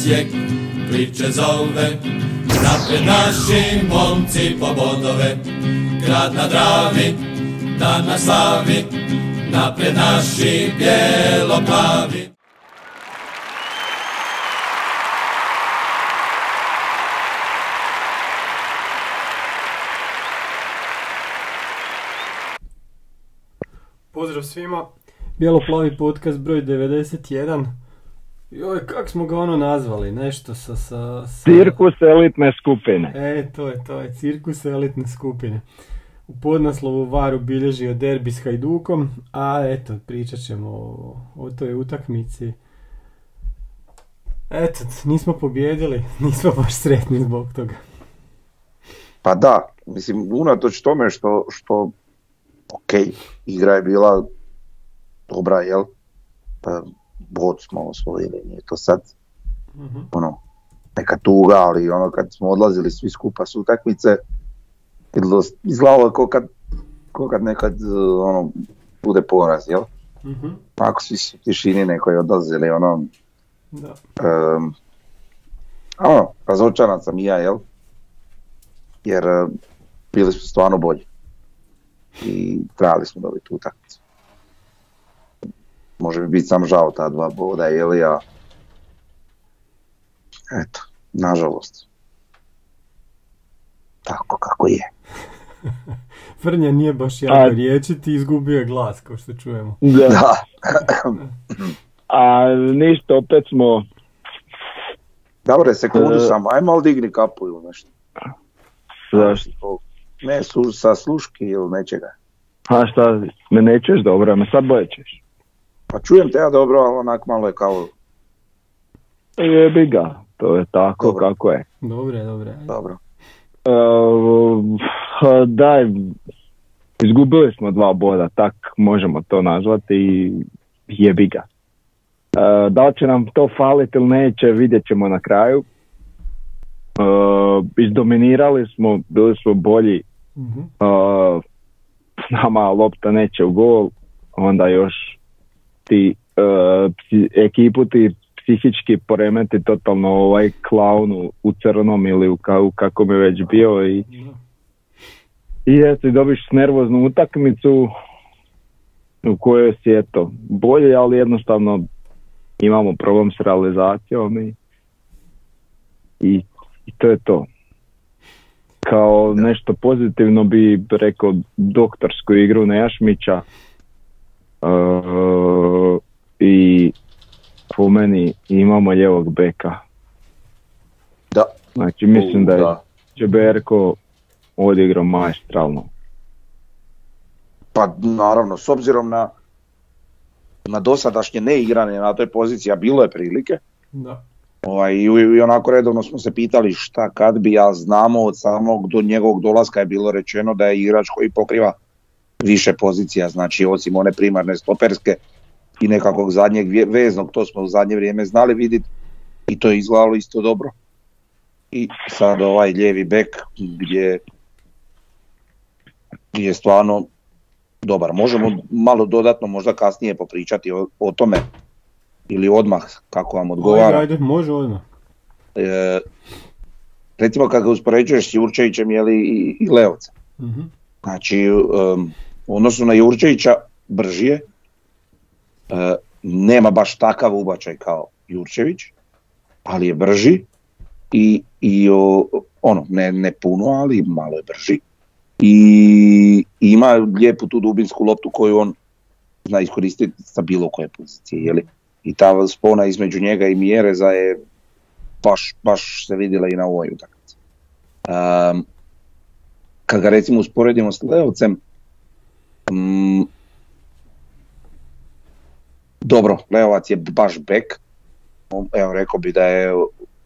Osijek priče zove. Napred naši momci po bodove, grad na Dravi, dan na slavi. Napred naši bijelo-plavi. Pozdrav svima, Bijelo-plavi podcast broj 91. Joj, kak smo ga ono nazvali, nešto sa... sa, sa... Cirkus elitne skupine. E, to je, to je, cirkus elitne skupine. U podnaslovu Varu bilježio derbi s Hajdukom, a eto, pričat ćemo o, o toj utakmici. Eto, nismo pobjedili, nismo baš sretni zbog toga. Pa da, mislim, unatoč tome što, što ok, igra je bila dobra, jel? Pa, bod smo osvojili, nije to sad Mhm. ono, neka tuga, ali ono kad smo odlazili svi skupa s utakmice, izgledalo- je ko kad, ko kad nekad uh, ono, bude poraz, jel? Mhm, Ako svi su tišini nekoj odlazili, ono, Da. um, ono, razočaran sam i ja, jel? Jer uh, bili smo stvarno bolji. I trebali smo dobiti utakmicu. Može mi biti samo žao ta dva boda, jel ja? Eto, nažalost. Tako kako je. Frnja nije baš jako A- riječi, ti izgubio je glas, kao što čujemo. Da. Da. A ništa, opet smo, Dobre, sekundu E. samo, ajmo ali digni kapu ili nešto. zašto? Ne, su, sa sluški ili nečega. A šta, me nećeš dobro, me sad bojećeš. Pa čujem te ja dobro, ali onak malo je kao, Jebi ga, to je tako Dobro. kako je. Dobre, dobre. dobro. Uh, daj, izgubili smo dva boda, tak možemo to nazvati i jebi ga. Uh, da li će nam to faliti ili neće, vidjet ćemo na kraju. Uh, izdominirali smo, bili smo bolji, Mhm. uh, nama lopta neće u gol, onda još ti uh, psi- ekipu ti psihički poremeti totalno ovaj klaun u- crnom ili u, ka, u kako bi već bio i, i eto, i dobiš nervoznu utakmicu u kojoj si eto bolje, ali jednostavno imamo problem s realizacijom i, i, i to je to. Kao nešto pozitivno bi rekao doktorsku igru Nejašmića uh, i po meni imamo ljevog beka. Da. Znači mislim da je Da. Čeberko odigrao maestralno. Pa naravno, s obzirom na, na dosadašnje neigrane na toj poziciji, a bilo je prilike, Da. ovaj, i, i onako redovno smo se pitali šta kad bi, a znamo od samog do njegovog dolaska je bilo rečeno da je igrač koji pokriva više pozicija, znači osim one primarne stoperske i nekakvog zadnjeg veznog, to smo u zadnje vrijeme znali vidjeti i to je izgledalo isto dobro. I sad ovaj lijevi bek gdje je stvarno dobar. Možemo malo dodatno možda kasnije popričati o, o tome ili odmah kako vam Ajde, odgovara. ajde, može odmah. E, recimo kad ga uspoređuješ s Jurčevićem jeli, i, i Leovca. Mhm. Znači em, u odnosu na Jurčevića brži je, e, nema baš takav ubačaj kao Jurčević, ali je brži i, i o, ono, ne, ne puno, ali malo je brži. I, ima lijepu tu dubinsku loptu koju on zna iskoristiti sa bilo koje pozicije. Jeli? I ta spona između njega i Mjereza je baš, baš se vidjela i na ovoj utakmici. Um, kad ga recimo usporedimo s Leovcem, mm, dobro, Leovac je baš bek, evo rekao bi da je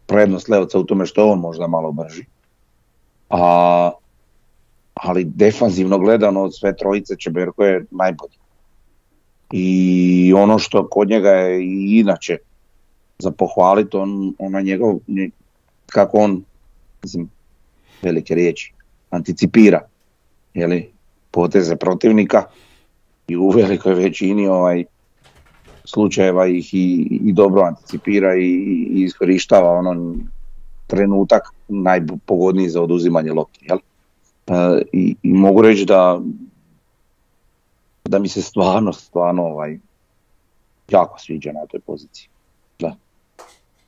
prednost Leovca u tome što je on možda malo brži, a, ali defanzivno gledano od sve trojice Čeberko je najbolji. I ono što kod njega je inače za pohvaliti, on, ona njegov, nje- kako on, mislim, velike riječi, anticipira jeli, poteze protivnika i u velikoj većini ovaj, slučajeva ih i, i dobro anticipira i, i iskorištava ono trenutak najpogodniji za oduzimanje lopti. Jel? E, i, I mogu reći da da mi se stvarno, stvarno ovaj, jako sviđa na toj poziciji. Da,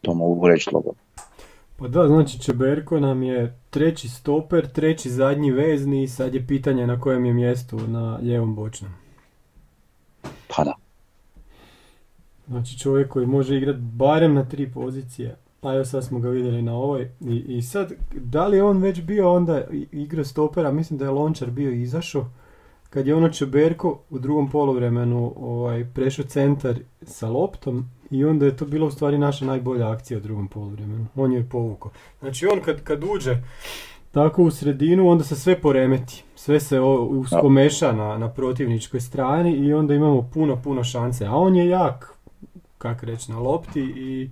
to mogu reći slobodno. Pa da, znači Čeberko nam je treći stoper, treći zadnji vezni i sad je pitanje na kojem je mjestu na ljevom bočnom. Pa da. Znači čovjek koji može igrati barem na tri pozicije, a evo sad smo ga vidjeli na ovoj. I, I sad, da li je on već bio onda igra stopera, mislim da je Lončar bio izašao, kad je ono Čeberko u drugom poluvremenu ovaj, prešao centar sa loptom i onda je to bilo u stvari naša najbolja akcija u drugom poluvremenu. On je povukao. Znači on kad, kad uđe tako u sredinu, onda se sve poremeti. Sve se uskomeša na, na protivničkoj strani i onda imamo puno, puno šanse. A on je jak, kak reći, na lopti i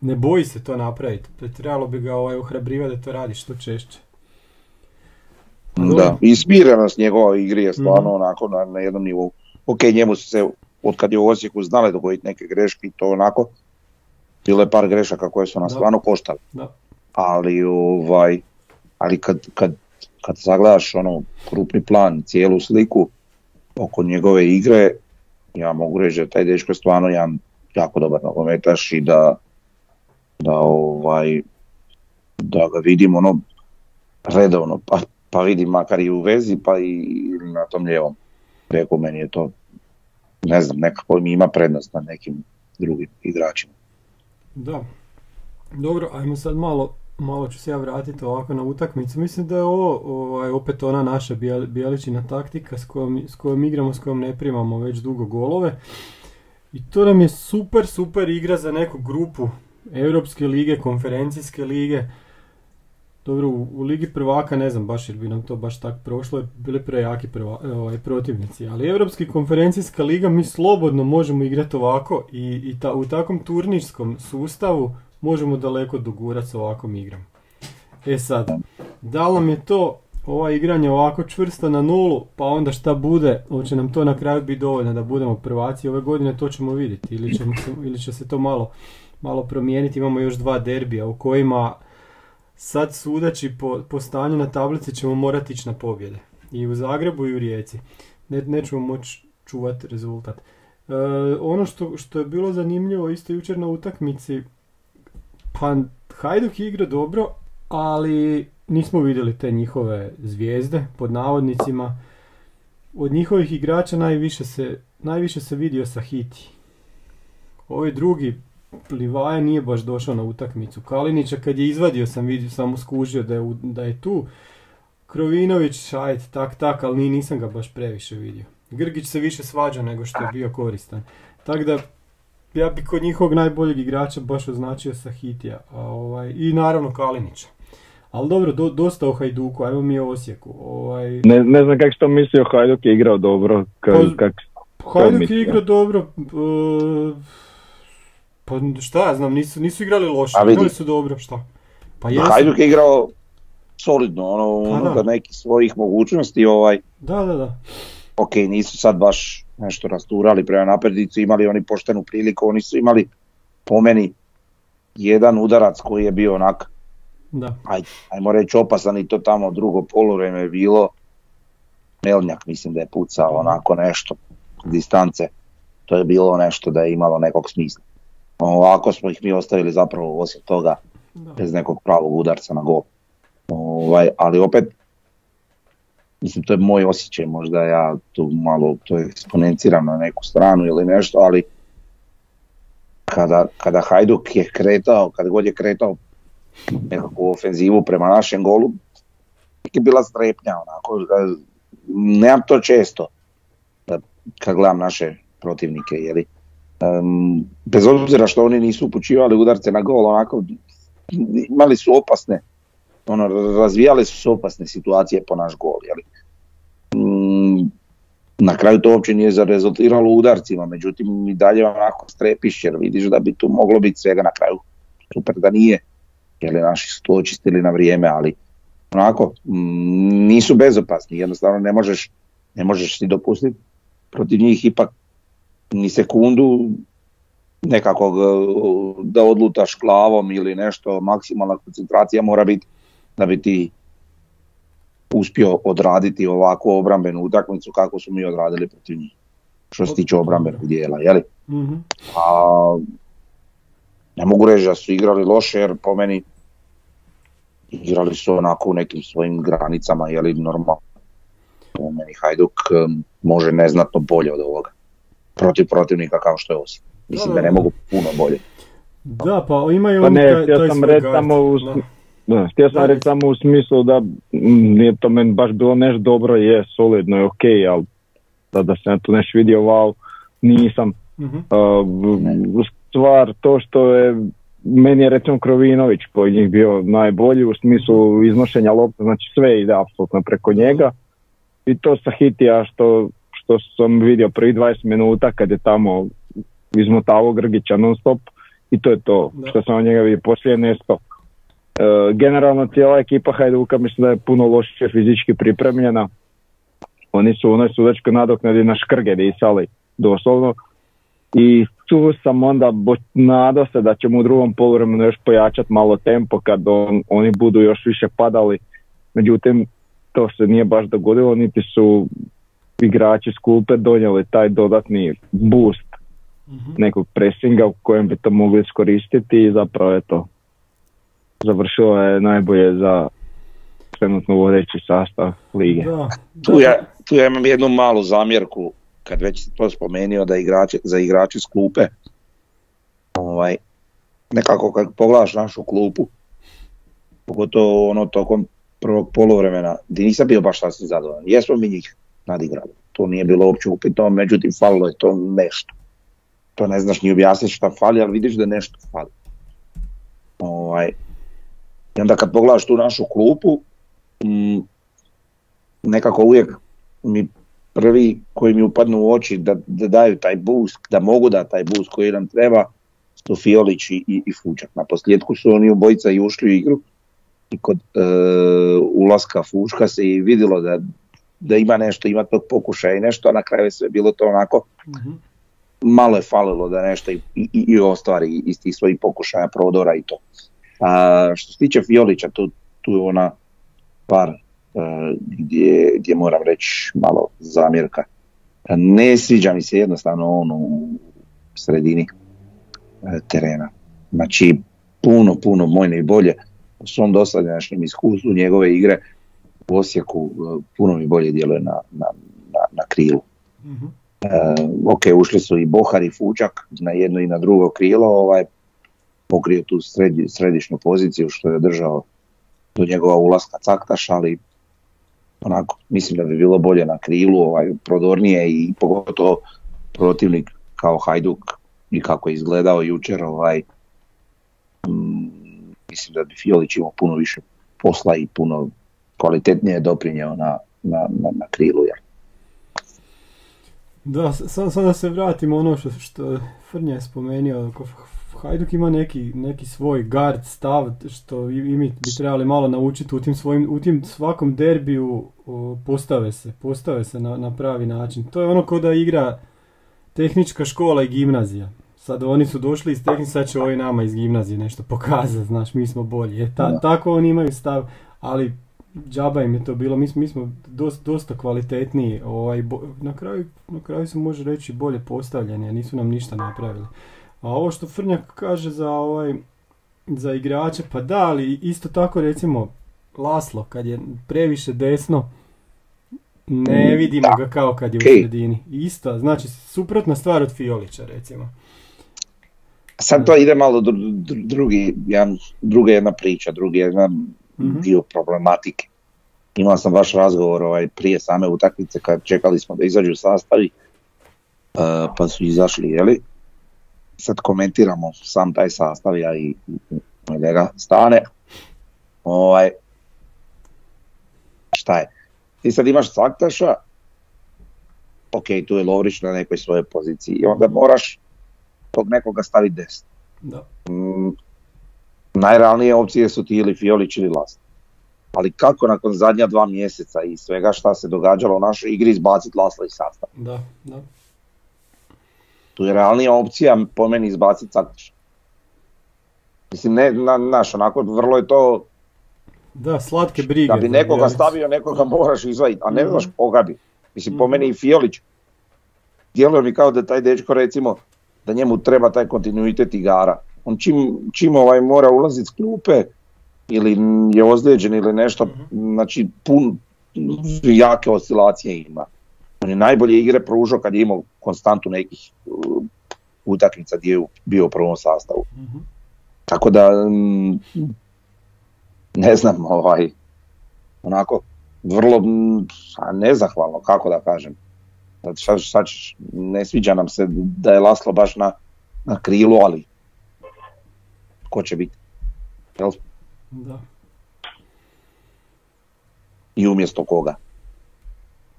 ne boji se to napraviti. Trebalo bi ga ovaj, ohrabrivati da to radi što češće. Da, i nas njegova je stvarno mm onako na, na jednom nivou. Ok, njemu su se, od kad je u Osijeku znali dogoditi neke greške, to onako, bilo je par grešaka koje su nas stvarno koštale. Da. Ali, ovaj, ali kad, kad, kad sagledaš ono krupni plan, cijelu sliku oko njegove igre, ja mogu reći da taj dečko je stvarno jedan jako dobar nogometaš i da, da ovaj da ga vidim ono redovno, pa pa vidim makar i u vezi pa i na tom lijevom Rekao meni je to ne znam nekako mi ima prednost na nekim drugim igračima. Da. Dobro, ajmo sad malo malo ću se ja vratiti ovako na utakmicu. Mislim da je ovo ovaj, opet ona naša bijeličina taktika s kojom, s kojom igramo, s kojom ne primamo već dugo golove. I to nam je super, super igra za neku grupu Europske lige, konferencijske lige. Dobro, u, Ligi prvaka ne znam baš jer bi nam to baš tak prošlo, je bili prejaki prva, e, ovaj, protivnici. Ali Europski konferencijska liga mi slobodno možemo igrati ovako i, i ta, u takvom turnirskom sustavu možemo daleko dogurati s ovakvom igrom. E sad, da li nam je to ova igranje ovako čvrsta na nulu, pa onda šta bude, hoće nam to na kraju biti dovoljno da budemo prvaci ove godine, to ćemo vidjeti. Ili, ćemo ili će se to malo, malo promijeniti. Imamo još dva derbija u kojima sad sudeći po, po stanju na tablici ćemo morati ići na pobjede. I u Zagrebu i u Rijeci. Ne, nećemo moći čuvati rezultat. E, ono što, što je bilo zanimljivo isto jučer na utakmici, pa Hajduk igra dobro, ali nismo vidjeli te njihove zvijezde, pod navodnicima. Od njihovih igrača najviše se, najviše se vidio sa Hiti. Ovi drugi Plivaja nije baš došao na utakmicu. Kalinića kad je izvadio sam vidio, samo skužio da je, da je tu. Krovinović, ajde, tak, tak, ali nisam ga baš previše vidio. Grgić se više svađa nego što je bio koristan. Tako da, ja bi kod njihovog najboljeg igrača baš označio Sahitija. A, ovaj, I naravno Kalinića. Ali dobro, do, dosta o Hajduku, ajmo mi o Osijeku. Ovaj... Ne, ne znam kako što mislio, Hajduk je igrao dobro. Kak, pa, kak, Hajduk je igrao dobro. Uh, pa šta ja znam, nisu, nisu igrali loše, igrali su dobro, šta? Pa jesu. Hajduk je igrao solidno, ono, pa unutar nekih svojih mogućnosti, ovaj. Da, da, da. Ok, nisu sad baš nešto rasturali prema naprednicu, imali oni poštenu priliku, oni su imali po meni jedan udarac koji je bio onak, da. Aj, ajmo reći opasan i to tamo drugo polovreme je bilo, Melnjak mislim da je pucao onako nešto distance, to je bilo nešto da je imalo nekog smisla. Ovako smo ih mi ostavili zapravo osim toga bez nekog pravog udarca na gol. Ovaj, ali opet, mislim to je moj osjećaj, možda ja tu malo to eksponenciram na neku stranu ili nešto, ali kada, kada Hajduk je kretao, kada god je kretao nekakvu ofenzivu prema našem golu, je bila strepnja, onako, nemam to često, kad gledam naše protivnike, jeli, Um, bez obzira što oni nisu upućivali udarce na gol, onako imali su opasne, ono, razvijali su opasne situacije po naš gol. Jeli. Um, na kraju to uopće nije zarezultiralo udarcima, međutim i dalje onako strepiš jer vidiš da bi tu moglo biti svega na kraju. Super da nije, jer naši su to očistili na vrijeme, ali onako nisu bezopasni, jednostavno ne možeš, ne možeš si dopustiti protiv njih ipak ni sekundu nekakvog e, da odlutaš glavom ili nešto, maksimalna koncentracija mora biti da bi ti uspio odraditi ovakvu obrambenu utakmicu kako su mi odradili protiv njih. Što se tiče obrambenog dijela, jeli? Mhm. A, ne mogu reći da su igrali loše jer po meni igrali su onako u nekim svojim granicama, jeli normalno. Po meni Hajduk em, može neznatno bolje od ovoga. Protiv protivnika kao što je Osijek. Mislim Da, ne mogu puno bolje. Da, pa imaju Pa ne, taj, htio taj sam reći samo u Da. Da, htio sam reći samo u smislu da mm, nije to meni baš bilo nešto dobro, je solidno je ok, ali da, da sam ja tu nešto vidio, wow, nisam. Mhm. Uh, stvar to što je meni je recimo Krovinović po njih bio najbolji u smislu iznošenja lopta, znači sve ide apsolutno preko njega i to sa Hitija što, što sam vidio prvih 20 minuta kad je tamo izmotavao Grgića non stop i to je to Da. što sam od njega vidio, poslije je nesto. E, generalno cijela ekipa Hajduka mislim da je puno lošije fizički pripremljena. Oni su u onoj sudačkoj nadoknadi na škrge disali, doslovno. I tu sam onda nadao se da ćemo u drugom poluvremenu još pojačati malo tempo kad on- oni budu još više padali. Međutim, to se nije baš dogodilo, niti su igrači s klupe donijeli taj dodatni boost Mhm. nekog presinga u kojem bi to mogli iskoristiti i zapravo je to završilo je najbolje za trenutno vodeći sastav lige. Da, Tu ja, tu ja imam jednu malu zamjerku, kad već si to spomenuo da igrači, za igrače s klupe, ovaj, nekako kad pogledaš našu klupu, pogotovo ono tokom prvog poluvremena, gdje nisam bio baš sasvim zadovoljan. Jesmo mi njih nadigrali, to nije bilo uopće upitno, međutim falilo je to nešto. To ne znaš ni objasniti šta fali, ali vidiš da nešto fali. Ovaj, I onda kad pogledaš tu našu klupu, mm, nekako uvijek mi prvi koji mi upadnu u oči da, da daju taj boost, da mogu da taj boost koji nam treba, su Fiolić i, i, i Fučak. Na posljedku su oni obojica i ušli u igru i kod e, ulaska Fuška se i vidjelo da, da ima nešto, ima tog pokušaja i nešto, a na kraju je sve bilo to onako Mhm. malo je falilo da nešto i, i, i ostvari iz tih svojih pokušaja prodora i to. A, što se tiče Fiolića, tu, tu je ona par e, gdje, gdje moram reći malo zamjerka. Ne sviđa mi se jednostavno on u sredini e, terena. Znači, puno, puno mojne i bolje u svom dosadašnjem iskustvu njegove igre u Osijeku e, puno mi bolje djeluje na, na, na, na krilu. Mhm. E, ok, ušli su i Bohar i Fučak na jedno i na drugo krilo, ovaj, pokrio tu sredi- središnju poziciju što je držao do njegova ulaska Caktaš, ali onako, mislim da bi bilo bolje na krilu, ovaj, prodornije i pogotovo protivnik kao Hajduk i kako je izgledao jučer, ovaj, mm, mislim da bi Fiolić imao puno više posla i puno kvalitetnije doprinjeo na, na, na, na krilu. Jer. Da, sad, sad da se vratimo ono što, što Frnja je spomenuo, Hajduk ima neki, neki svoj guard stav što i, i mi bi trebali malo naučiti u tim svojim, u tim svakom derbiju o, postave se, postave se na, na pravi način. To je ono kao da igra tehnička škola i gimnazija. Sad oni su došli iz tehničke, sad će ovi nama iz gimnazije nešto pokazati, znaš, mi smo bolji. E, ta, tako oni imaju stav, ali džaba im je to bilo, mi, mi smo dosta, dosta kvalitetniji, ovaj, bo- na, kraju, na kraju se može reći bolje postavljeni, a nisu nam ništa napravili. A ovo što Frnjak kaže za ovaj za igrače, pa da, ali isto tako recimo Laslo, kad je previše desno, ne Mm, vidimo da. ga kao kad je u sredini. Isto, znači suprotna stvar od Fiolića recimo. Sad to ide malo dru- dru- drugi, jedan, druga jedna priča, drugi jedan Mhm. dio problematike. Imao sam baš razgovor ovaj, prije same utakmice kad čekali smo da izađu sastavi, uh, pa su izašli, jeli? Sad komentiramo sam taj sastav, ja i i kolega Stane. Ovaj, šta je? Ti sad imaš Caktaša, ok, tu je Lovrić na nekoj svojoj poziciji i onda moraš tog nekoga staviti desno. Da. Mm, najrealnije opcije su ti ili Fiolić ili Last. Ali kako nakon zadnja dva mjeseca i svega šta se događalo u našoj igri izbaciti Lasla iz sastava? Da, da. Tu je realnija opcija po meni izbaciti Caktiša. Mislim, ne, na, naš, onako, vrlo je to, Da, slatke brige. da bi nekoga stavio, nekoga moraš izvaditi, a ne Mhm. znaš koga bi. Mislim, po Mhm. meni i Fiolić, djeluje mi kao da taj dečko, recimo, da njemu treba taj kontinuitet igara. On čim, čim ovaj mora ulaziti s klupe, ili je ozlijeđen ili nešto, znači pun, jake oscilacije ima. On je najbolje igre pružao kad je imao konstantu nekih uh, utakmica gdje je bio u prvom sastavu. Mhm. Tako da, mm, ne znam, ovaj, onako, vrlo mm, a nezahvalno, kako da kažem. Sad, šta, šta ćeš, ne sviđa nam se da je Laslo baš na, na krilu, ali ko će biti? Jel? Da. I umjesto koga?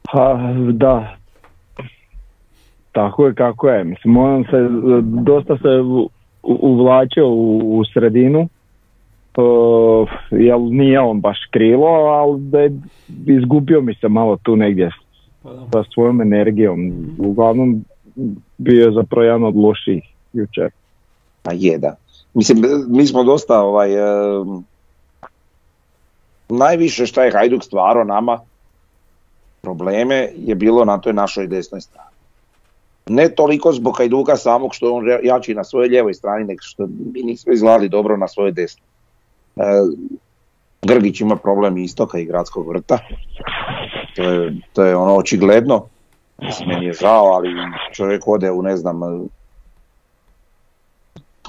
Ha, da. Tako je kako je. Mislim, on se, dosta se uvlačio u, u sredinu. Uh, jel nije on baš krilo, ali da je izgubio mi se malo tu negdje Pa da. sa svojom energijom. Uglavnom bio je zapravo jedan od loših jučer. Pa je, da. Mislim, mi smo dosta, ovaj, najviše šta je Hajduk stvarao nama, probleme je bilo na toj našoj desnoj strani. Ne toliko zbog Hajduka samog što on jači na svojoj lijevoj strani, nego što mi nismo izgledali dobro na svojoj desnoj. E, Grgić ima problem istoka i gradskog vrta. To je, to je ono očigledno. Mislim, meni je žao, ali čovjek ode u, ne znam,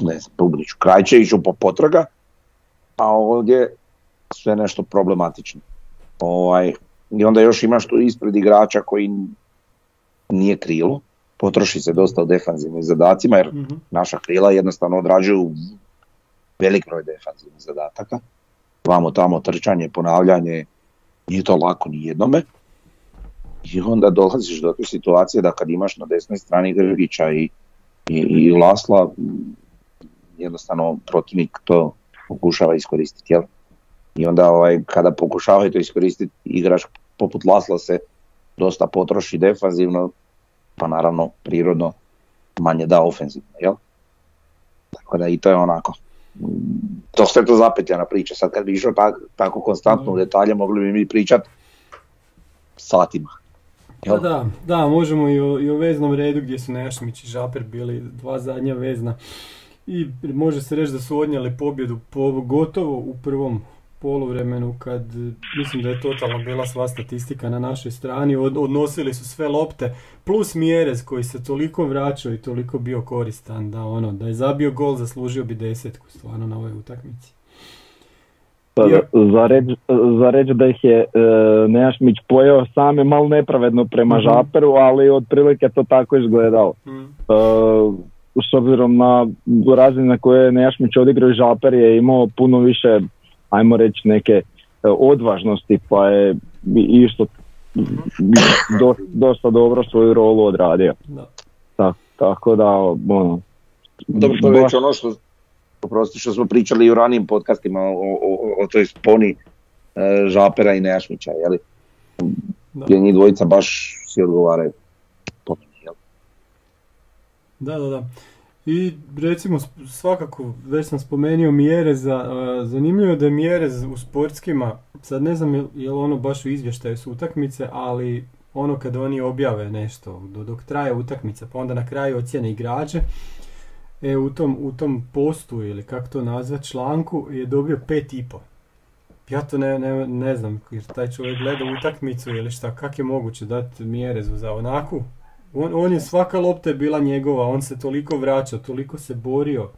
ne znam, Bubniću, Krajčeviću po potraga, a ovdje sve nešto problematično. Ovaj, I onda još imaš tu ispred igrača koji nije krilo, potroši se dosta u defanzivnim zadacima, jer Mhm. naša krila jednostavno odrađuju velik broj defanzivnih zadataka. Vamo tamo trčanje, ponavljanje, nije to lako ni jednome. I onda dolaziš do te situacije da kad imaš na desnoj strani Grgića i, i, i Lasla, jednostavno protivnik to pokušava iskoristiti. Jel? I onda ovaj, kada pokušavaju to iskoristiti, igrač poput Lasla se dosta potroši defanzivno, pa naravno prirodno manje da ofenzivno. Jel? Tako da i to je onako. mm, Dosta je to zapetljana priča. Sad kad bi išao tak- tako konstantno u detalje, mogli bi mi pričat satima. Pa da, da, možemo i o, i o veznom redu gdje su Nešmić i Žaper bili dva zadnja vezna. I može se reći da su odnijeli pobjedu pogotovo u prvom poluvremenu kad mislim da je totalno bila sva statistika na našoj strani, Od, odnosili su sve lopte plus Mjerez koji se toliko vraćao i toliko bio koristan da ono da je zabio gol zaslužio bi desetku stvarno na ovoj utakmici. Pa Ja. Za reći za reć da ih je e, Nejašmić pojeo sam je malo nepravedno prema Mhm. Žaperu, ali otprilike to tako izgledalo. Mm. E, s obzirom na razine na koje je Nejašmić odigrao Žaper je imao puno više, ajmo reći, neke e, odvažnosti, pa je i- isto do- dosta dobro svoju rolu odradio. Da. Ta- tako da, ono, Dobro, to je baš- već ono što, oprosti, što smo pričali i u ranijim podcastima o, o, o, o toj sponi e, Žapera i Nejašmića, jeli? Da. Gdje njih dvojica baš si odgovaraju. Da, da, da. I recimo svakako, već sam spomenuo Mjereza, a, zanimljivo je da je Mjerez u sportskima, sad ne znam je li ono baš u izvještaju su utakmice, ali ono kad oni objave nešto, do- dok traje utakmica, pa onda na kraju ocjene igrače, e, u tom, u tom postu ili kako to nazvat članku je dobio pet i po. Ja to ne, ne, ne znam, jer taj čovjek gleda utakmicu ili šta, kak je moguće dati Mjerezu za onakvu on, on je, svaka lopta je bila njegova, on se toliko vraćao, toliko se borio.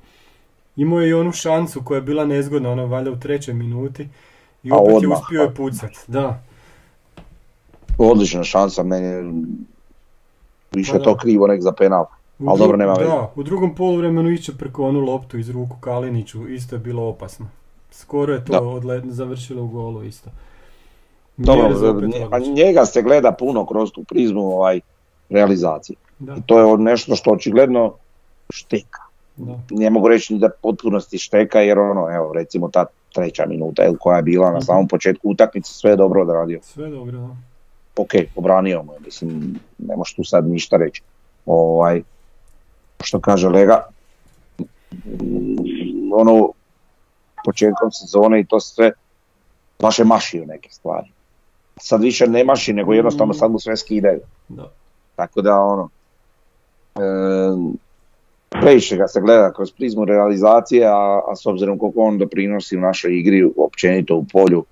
Imao je i onu šansu koja je bila nezgodna, ono valjda u trećoj minuti. I opet je odmah. uspio je pucat, da. Odlična šansa, meni je više Pa to krivo nek za penal. U Ali dobro, nema veze. Da, u drugom poluvremenu iće preko onu loptu iz ruku Kaliniću, isto je bilo opasno. Skoro je to odle- završilo u golu isto. Dobro, njega se gleda puno kroz tu prizmu ovaj, realizacije. Da, I to je nešto što očigledno šteka. da. Ne mogu reći ni da potpunosti šteka jer ono, evo recimo ta treća minuta jel, koja je bila na Mhm. samom početku utakmice sve je dobro odradio. Sve dobro, da. Ok, obranio mu je, mislim, ne možeš tu sad ništa reći. Ovaj, što kaže Lega, ono, početkom sezone i to sve, baš je mašio neke stvari. Sad više ne maši, nego jednostavno sad mu sve skidaju. Da. Tako da ono, e, previše ga se gleda kroz prizmu realizacije, a, a s obzirom koliko on doprinosi u našoj igri, općenito u polju,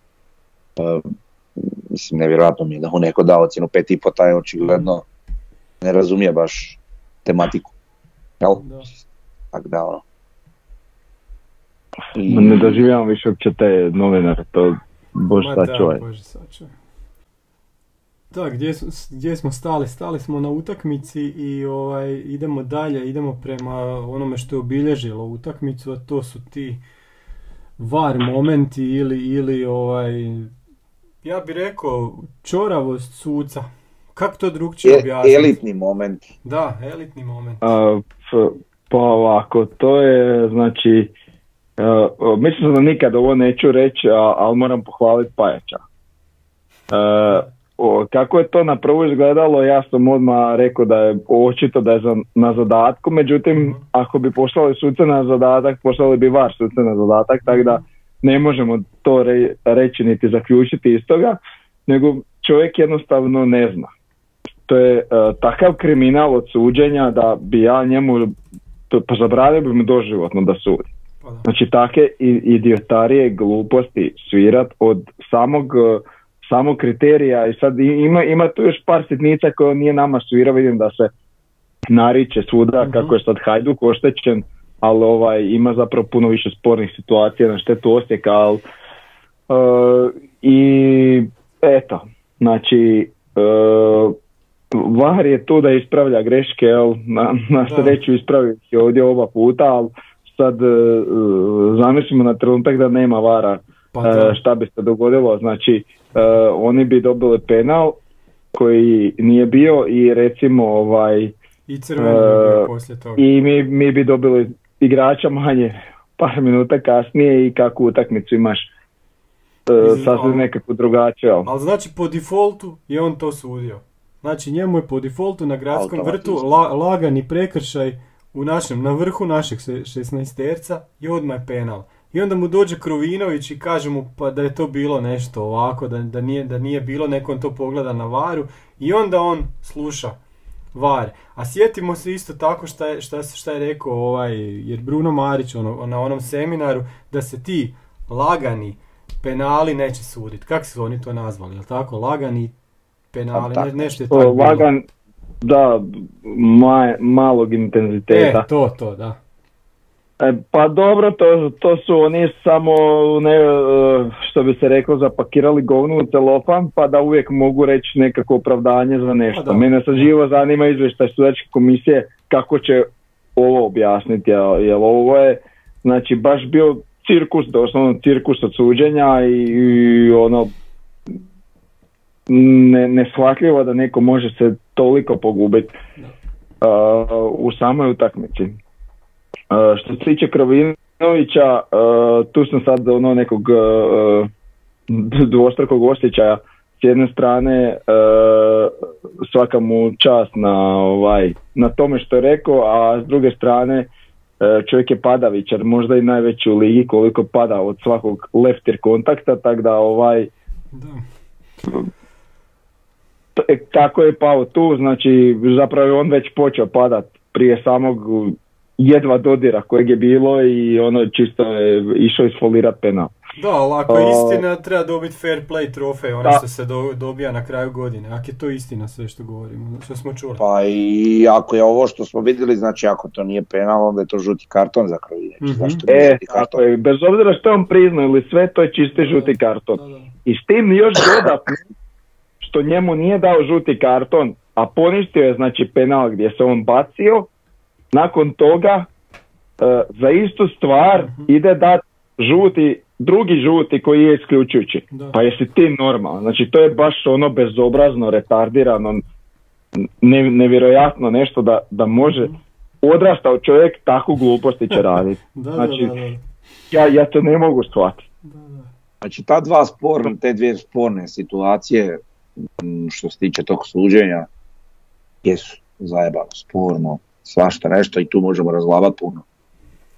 e, mislim, nevjerojatno mi je da mu neko dao ocjenu pet i po, taj očigledno ne razumije baš tematiku. Jel? Da. Tako da ono. Ne doživljavam više uopće te novinare, to bož sačuvaj. Da, gdje, su- gdje smo stali? Stali smo na utakmici i ovaj, idemo dalje, idemo prema onome što je obilježilo utakmicu, a to su ti var momenti ili, ili ovaj, ja bih rekao čoravost suca. Kako to drugčije E- objasniti? elitni moment. Da, elitni moment. A, pa ovako, to je znači, uh, mislim da nikad ovo neću reći, a- ali moram pohvaliti Pajača. E, o, kako je to na prvu izgledalo, ja sam odmah rekao da je očito da je za, na zadatku, međutim, ako bi poslali suce na zadatak, poslali bi var suce na zadatak, tako da ne možemo to re- reći niti zaključiti iz toga, nego čovjek jednostavno ne zna. To je e, takav kriminal od suđenja da bi ja njemu, to- pa zabranio bi mu doživotno da sudi. Pa. Znači take idiotarije, gluposti svirat od samog, e, samog kriterija i sad ima, ima tu još par sitnica koje on nije nama svirao, vidim da se nariče svuda Mhm. kako je sad Hajduk oštećen, ali ovaj, ima zapravo puno više spornih situacija na štetu Osijeka, ali e, i eto, znači e, VAR je tu da ispravlja greške, jel, na, na sreću ispravio ih je ovdje oba puta, ali sad e, e, zamislimo na trenutak da nema VARA Pa e, šta bi se dogodilo, znači oni bi dobili penal koji nije bio i recimo ovaj I crveni e, poslije toga. i mi, mi bi dobili igrača manje par minuta kasnije i kakvu utakmicu imaš e, Iz- sasvim ali- nekako drugačije. jel? Ali znači po defaultu je on to sudio. Znači njemu je po defaultu na gradskom vrtu la, lagani prekršaj u našem, na vrhu našeg 16 terca i odmah je penal. I onda mu dođe Krovinović i kaže mu pa da je to bilo nešto ovako, da, da, nije, da nije bilo, neko on to pogleda na varu i onda on sluša var. A sjetimo se isto tako šta je, šta, šta je rekao ovaj, jer Bruno Marić ono, na onom seminaru, da se ti lagani penali neće suditi. Kako su oni to nazvali, jel tako? Lagani penali, Pa ne, nešto je tako bilo. Lagan, da, ma, malog intenziteta. E, to, to, da. E, pa dobro, to, to su oni samo, ne, e, što bi se reklo, zapakirali govnu u celofan, pa da uvijek mogu reći nekako opravdanje za nešto. Pa. Mene sad živo zanima izvještaj sudačke komisije kako će ovo objasniti, jel ovo je, znači, baš bio cirkus, doslovno cirkus od suđenja i, i ono, ne, neshvatljivo da neko može se toliko pogubiti uh, u samoj utakmici. Što se tiče Krovinovića, uh, tu sam sad ono nekog uh, dvostrukog osjećaja. S jedne strane uh, svaka mu čast na, ovaj, na tome što je rekao, a s druge strane čovjek je padavičar, možda i najveći u ligi koliko pada od svakog leftir kontakta, tako da ovaj, da. t- kako je pao tu, znači zapravo je on već počeo padat prije samog jedva dodira kojeg je bilo i ono čisto je išao isfolirat penal. Da, ali ako je istina, treba dobiti fair play trofej, ono što se do, dobija na kraju godine. Ako je to istina sve što govorimo, što smo čuli. Pa i ako je ovo što smo vidjeli, znači ako to nije penal, onda je to žuti karton za Krovinovića. Mhm. Zašto E, žuti karton? je, bez obzira što je on priznao ili sve, to je čisti žuti karton. Da, da. I s tim još dodatno, što njemu nije dao žuti karton, a poništio je znači penal gdje se on bacio, nakon toga e, za istu stvar Mhm. ide dat žuti, drugi žuti koji je isključujući. Da. Pa jesi ti normalan? Znači to je baš ono bezobrazno, retardirano, ne, nevjerojatno nešto da, da može odrastao čovjek takvu gluposti će raditi. Da, Znači, da, da, da. Ja, ja to ne mogu shvatiti. Da, da. Znači ta dva sporne, te dvije sporne situacije što se tiče tog suđenja jesu zajebano sporno. Svašta nešto i tu možemo razglabati puno.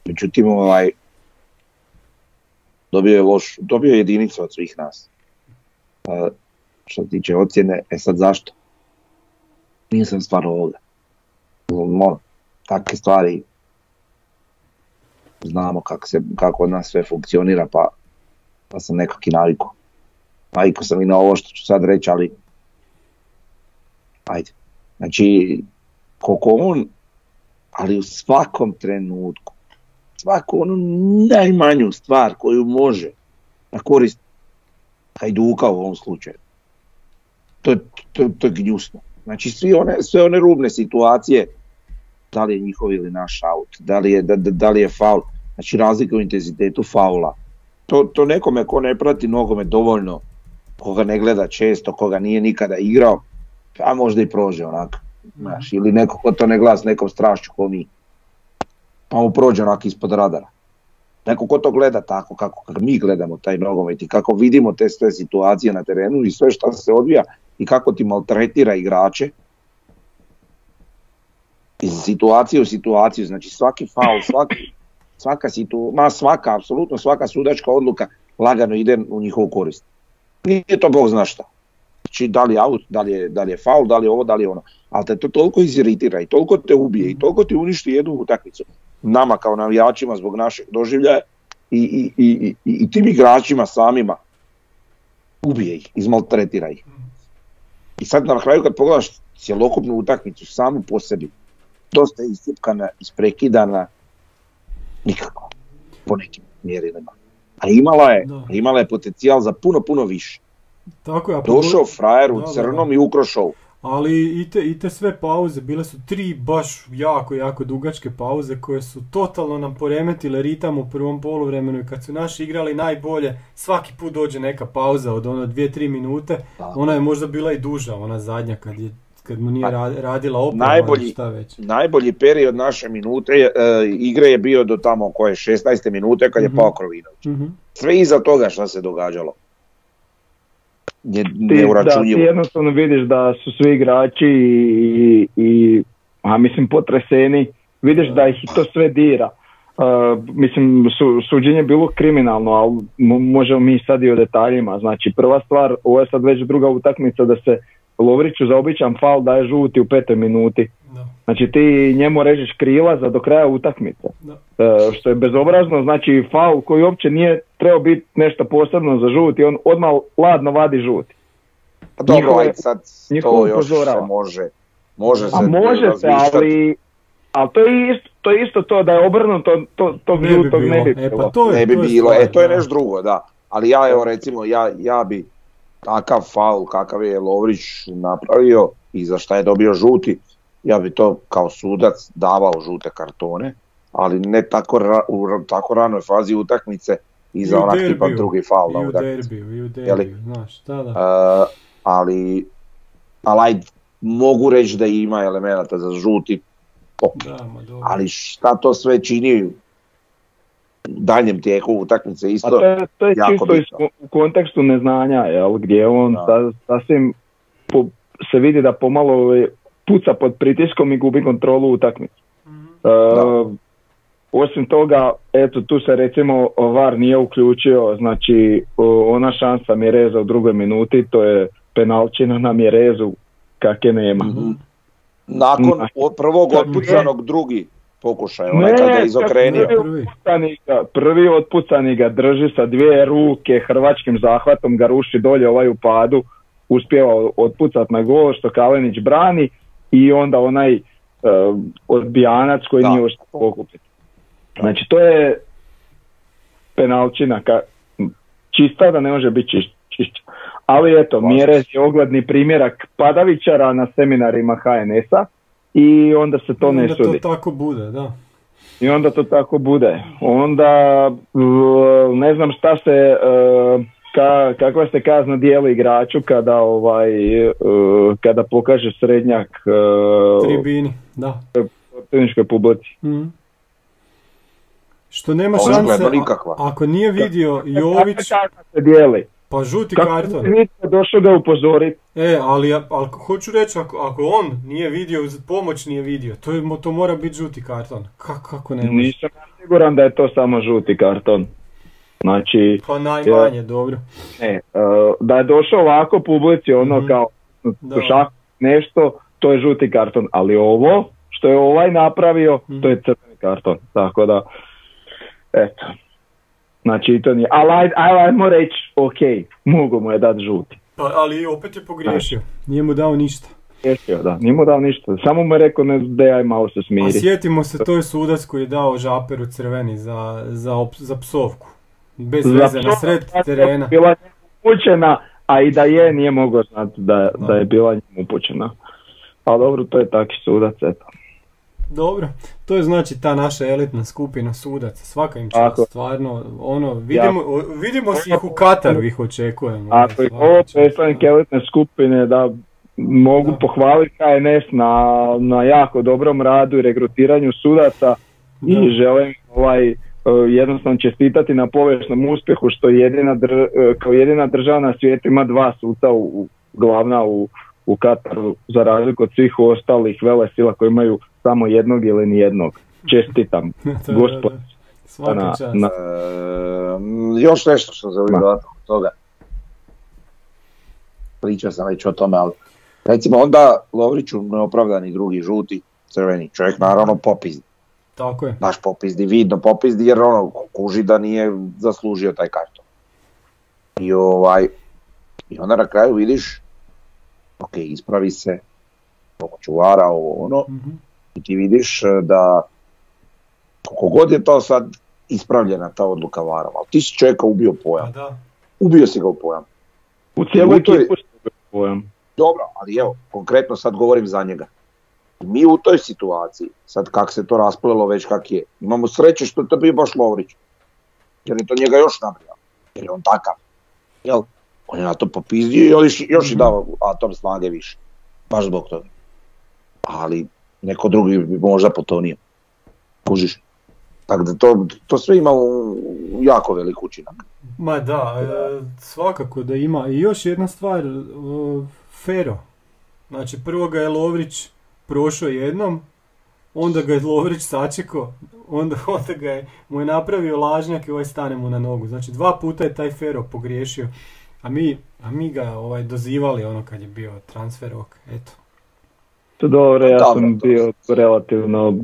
Međutim, ovaj, dobio je loš, dobio je jedinicu od svih nas. A, što se tiče ocjene, e sad zašto? Nisam stvarno ovdje. Mo, takve stvari znamo kako, se, kako od nas sve funkcionira, pa, pa sam nekak i naviku. Naviku sam i na ovo što ću sad reći, ali ajde. Znači, koliko on, ali u svakom trenutku, svaku onu najmanju stvar koju može na korist Hajduka u ovom slučaju. To, to, to je gnjusno. Znači svi one, sve one rubne situacije, da li je njihov ili naš aut, da li je, da, da, li je faul, znači razlika u intenzitetu faula. To, to nekome ko ne prati nogomet dovoljno, koga ne gleda često, koga nije nikada igrao, a možda i prođe onako. Znaš, ili neko ko to ne gleda s nekom strašću ko mi. Pa mu prođe onako ispod radara. Neko ko to gleda tako kako, kako mi gledamo taj nogomet i kako vidimo te sve situacije na terenu i sve što se odvija i kako ti maltretira igrače iz situacije u situaciju, znači svaki faul, svaki, svaka situ, ma svaka, apsolutno svaka sudačka odluka lagano ide u njihovu korist. Nije to Bog zna šta. Znači da li je aut, da li je, da li je faul, da li je ovo, da li je ono. Ali te to toliko iziritira i toliko te ubije i toliko ti uništi jednu utakmicu. Nama kao navijačima zbog našeg doživljaja i, i, i, i, i tim igračima samima ubije ih, izmaltretira ih. I sad na kraju kad pogledaš cjelokupnu utakmicu samu po sebi, dosta je iscipkana, isprekidana, nikako po nekim mjerilima. A imala je, imala je potencijal za puno, puno više. Tako je, a Došao frajer Da, u da, crnom da. i ukro show. Ali i te, i te sve pauze, bile su tri baš jako, jako dugačke pauze koje su totalno nam poremetile ritam u prvom poluvremenu i kad su naši igrali najbolje, svaki put dođe neka pauza od ono dvije, tri minute, Da. ona je možda bila i duža, ona zadnja kad, je, kad mu nije Pa, ra- radila oprema najbolji- šta već. Najbolji period naše minute, e, igre je bio do tamo koje 16. minute kad je Mhm. pao Krovinović. Mhm. Sve iza toga šta se događalo. Je ti, da, ti jednostavno vidiš da su svi igrači i, i a mislim potreseni, vidiš da ih to sve dira. Uh, mislim, su, suđenje je bilo kriminalno, ali mo- možemo mi sad i o detaljima. Znači, prva stvar, ovo je sad već druga utakmica da se Lovriću za običan faul daje žuti u petoj minuti. Da, Znači ti njemu režeš krila za do kraja utakmice. da. E, što je bezobrazno, znači faul koji uopće nije trebao biti nešto posebno za žuti, on odmah ladno vadi žuti. Pa dobro, ajde sad to još se može. Može se A može se, ali, ali to, je isto, to je isto to da je obrnuto, to, tog Ne bi žutog ne bi bilo. E, pa bilo. to je, ne bi to je bilo, stvar, e to je nešto drugo, da. Ali ja evo recimo, ja, ja bi takav faul kakav je Lovrić napravio i za šta je dobio žuti, ja bi to kao sudac davao žute kartone, ali ne tako, ra- u tako ranoj fazi utakmice i za onak tipa drugi faul na I u utakmici. i u derbiju, znaš, da, da. E, ali, ali mogu reći da ima elemenata za žuti, ok. Da, ma dobro. ali šta to sve čini u daljem tijeku utakmice A isto. to je, to je jako čisto bitno. u kontekstu neznanja, jel, gdje on Da. sa- sasvim po- se vidi da pomalo puca pod pritiskom i gubi kontrolu utakmice. Mhm. E, osim toga, eto tu se recimo VAR nije uključio, znači ona šansa Mjereza u drugoj minuti, to je penalčina na Mjerezu kakve nema. Mhm. Nakon od prvog otpucanog drugi pokušaj, onaj kad ga čak izokrenio. prvi Prvi. otpucani ga- prvi otpucani ga drži sa dvije ruke, hrvačkim zahvatom ga ruši dolje ovaj u padu, uspjeva otpucat na gol što Kalenić brani i onda onaj e, odbijanac koji Da. nije uspio pokupiti. Znači to je penalčina ka, čista da ne može biti čiš, čišća. Ali eto, Slažem Mjerez je ogledni primjerak padavičara na seminarima HNS-a i onda se to ne Onda sudi. to tako bude, da. I onda to tako bude. Onda ne znam šta se, e, ka, kakva se kazna dijeli igraču kada ovaj e, kada pokaže srednjak e, Tribini, da. tehničkoj publici. Mhm. Što nema Očigledno šanse, a- ako nije vidio Jović, se dijeli? Pa žuti Kako karton. nitko došao ga upozoriti? E, ali, ja- ali hoću reći, ako, ako on nije vidio, pomoć nije vidio, to, je, to mora biti žuti karton. Kako, kako ne? Nisam siguran da je to samo žuti karton. Znači, Pa najmanje, dobro. ne, e, da je došao ovako publici ono Mhm. kao šah nešto, to je žuti karton. Ali ovo, što je ovaj napravio, Mhm. to je crveni karton. Tako da, eto. Znači, to nije. Ali aj- aj- ajmo reći, ok, mogu mu je dati žuti. Pa, ali opet je pogriješio. Nije mu dao ništa. Ješio, da, nije mu dao ništa. Samo mu je rekao, ne, da aj malo se A smiri. sjetimo se, to je sudac koji je dao žaperu crveni za, za, op- za psovku. Bez veze, na sred terena. Bila je upućena, a i da je, nije mogao znati da, Da. je bila njemu upućena. Pa dobro, to je taki sudac, eto. Dobro, to je znači ta naša elitna skupina sudaca, svaka im čast, stvarno, ono, vidimo, o- vidimo si ih u Kataru, ih očekujemo. Ako je ovo predstavnik elitne skupine, da mogu Da. pohvaliti HNS na, na jako dobrom radu i regrutiranju sudaca Da. i želim ovaj, jednostavno čestitati na povijesnom uspjehu što jedina dr- e, kao jedina država na svijetu ima dva suca u, u- glavna u, u Kataru za razliku od svih ostalih velesila koji imaju samo jednog ili nijednog. Čestitam. Gospod. Na- na- E, još nešto što želim dodati od toga. Pričao sam već o tome, ali recimo onda Lovriću neopravdani drugi žuti, crveni čovjek naravno popizdi. Tako je. Baš popizdi, vidno popizdi jer ono kuži da nije zaslužio taj karton. I ovaj, i onda na kraju vidiš, ok, ispravi se, pomoću vara, ovo ono, Mhm. i ti vidiš e, da koliko god je to sad ispravljena ta odluka varom, ali ti si čovjeka ubio pojam. da. Ubio si ga u pojam. U cijelu ekipu pojam. Dobro, ali evo, konkretno sad govorim za njega. Mi u toj situaciji, sad kak se to rasplelo već kak je, imamo sreće što je to bio baš Lovrić. Jer je to njega još nabrijao. Jer je on takav. Jel? On je na to popizdio i još, još i dao atom snage više. Baš zbog toga. Ali neko drugi bi možda potonio. Kužiš? Tako da to, to sve ima jako velik učinak. Ma da, e, svakako da ima. I još jedna stvar, e, Fero. Znači prvo ga je Lovrić prošao jednom, onda ga je Lovrić sačekao, onda, onda ga je, mu je napravio lažnjak i ovaj stane mu na nogu. Znači dva puta je taj Fero pogriješio, a mi, a mi ga ovaj dozivali ono kad je bio transfer rok, eto. To dobro, ja Dobro, sam to- bio relativno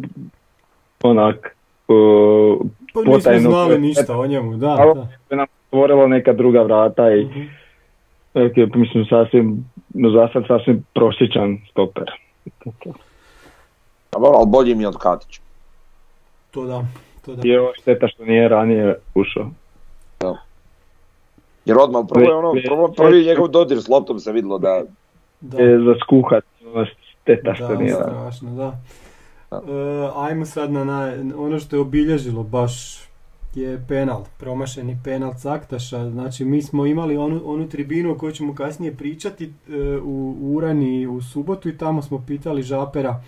onak uh, Pa nismo Potajno znali ništa o njemu, da, Ali- da. nam otvorilo neka druga vrata i Mhm. neki, mislim sasvim, no za sad sasvim prosječan stoper. A dobro, ali bolji mi je od Katića. To da, to da. I je šteta što nije ranije ušao. Jer odmah u prvoj, ono, prvo, prvi njegov dodir s loptom se vidjelo da da. Je za skuhat, ono šteta što Da, nije ranije. strašno, da. Da. E, ajmo sad na naj, ono što je obilježilo baš je penal, promašeni penal Caktaša. Znači mi smo imali onu, onu tribinu o kojoj ćemo kasnije pričati e, u, Urani u subotu i tamo smo pitali Žapera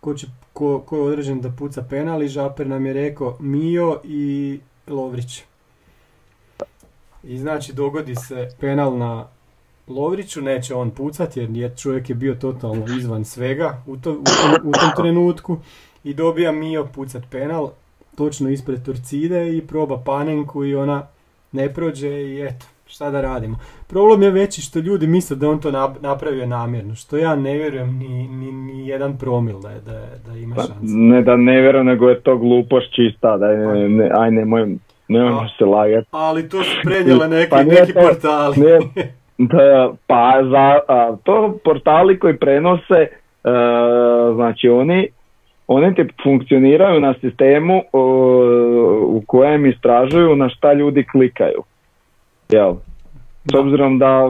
ko, će, ko, ko je određen da puca penal i Žaper nam je rekao Mio i Lovrić. I znači dogodi se penal na Lovriću, neće on pucati jer je, čovjek je bio totalno izvan svega u, to, u, tom, u tom trenutku i dobija Mio pucat penal točno ispred Torcide i proba Panenku i ona ne prođe i eto, šta da radimo. Problem je veći što ljudi misle da on to nap- napravio namjerno, što ja ne vjerujem ni, ni, ni jedan promil da, je, da, je- da ima Pa, šanse. ne da ne vjerujem, nego je to glupost čista, da ne, ne, aj nemoj, nemojmo A. se lagati. Ali to su prenijele neki, Pa nije neki to- portali. Ne, da, pa za, a, to portali koji prenose, e, znači oni, oni ti funkcioniraju na sistemu o, u kojem istražuju na šta ljudi klikaju. Jel? S obzirom da e,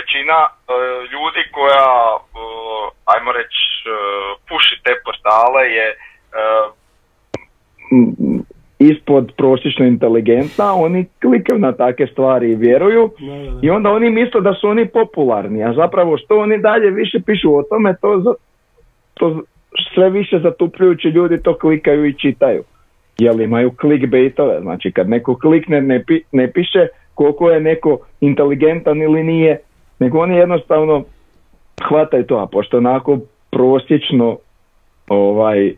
većina e, ljudi koja, ajmo reći, puši te portale je ispod prosječno inteligentna, oni klikaju na takve stvari i vjeruju i onda oni misle da su oni popularni, a zapravo što oni dalje više pišu o tome, to, za- to sve više zatupljujući ljudi to klikaju i čitaju. Jer imaju clickbaitove, znači kad neko klikne ne, pi- ne piše koliko je neko inteligentan ili nije, nego oni jednostavno hvataju to, a pošto onako prosječno ovaj uh,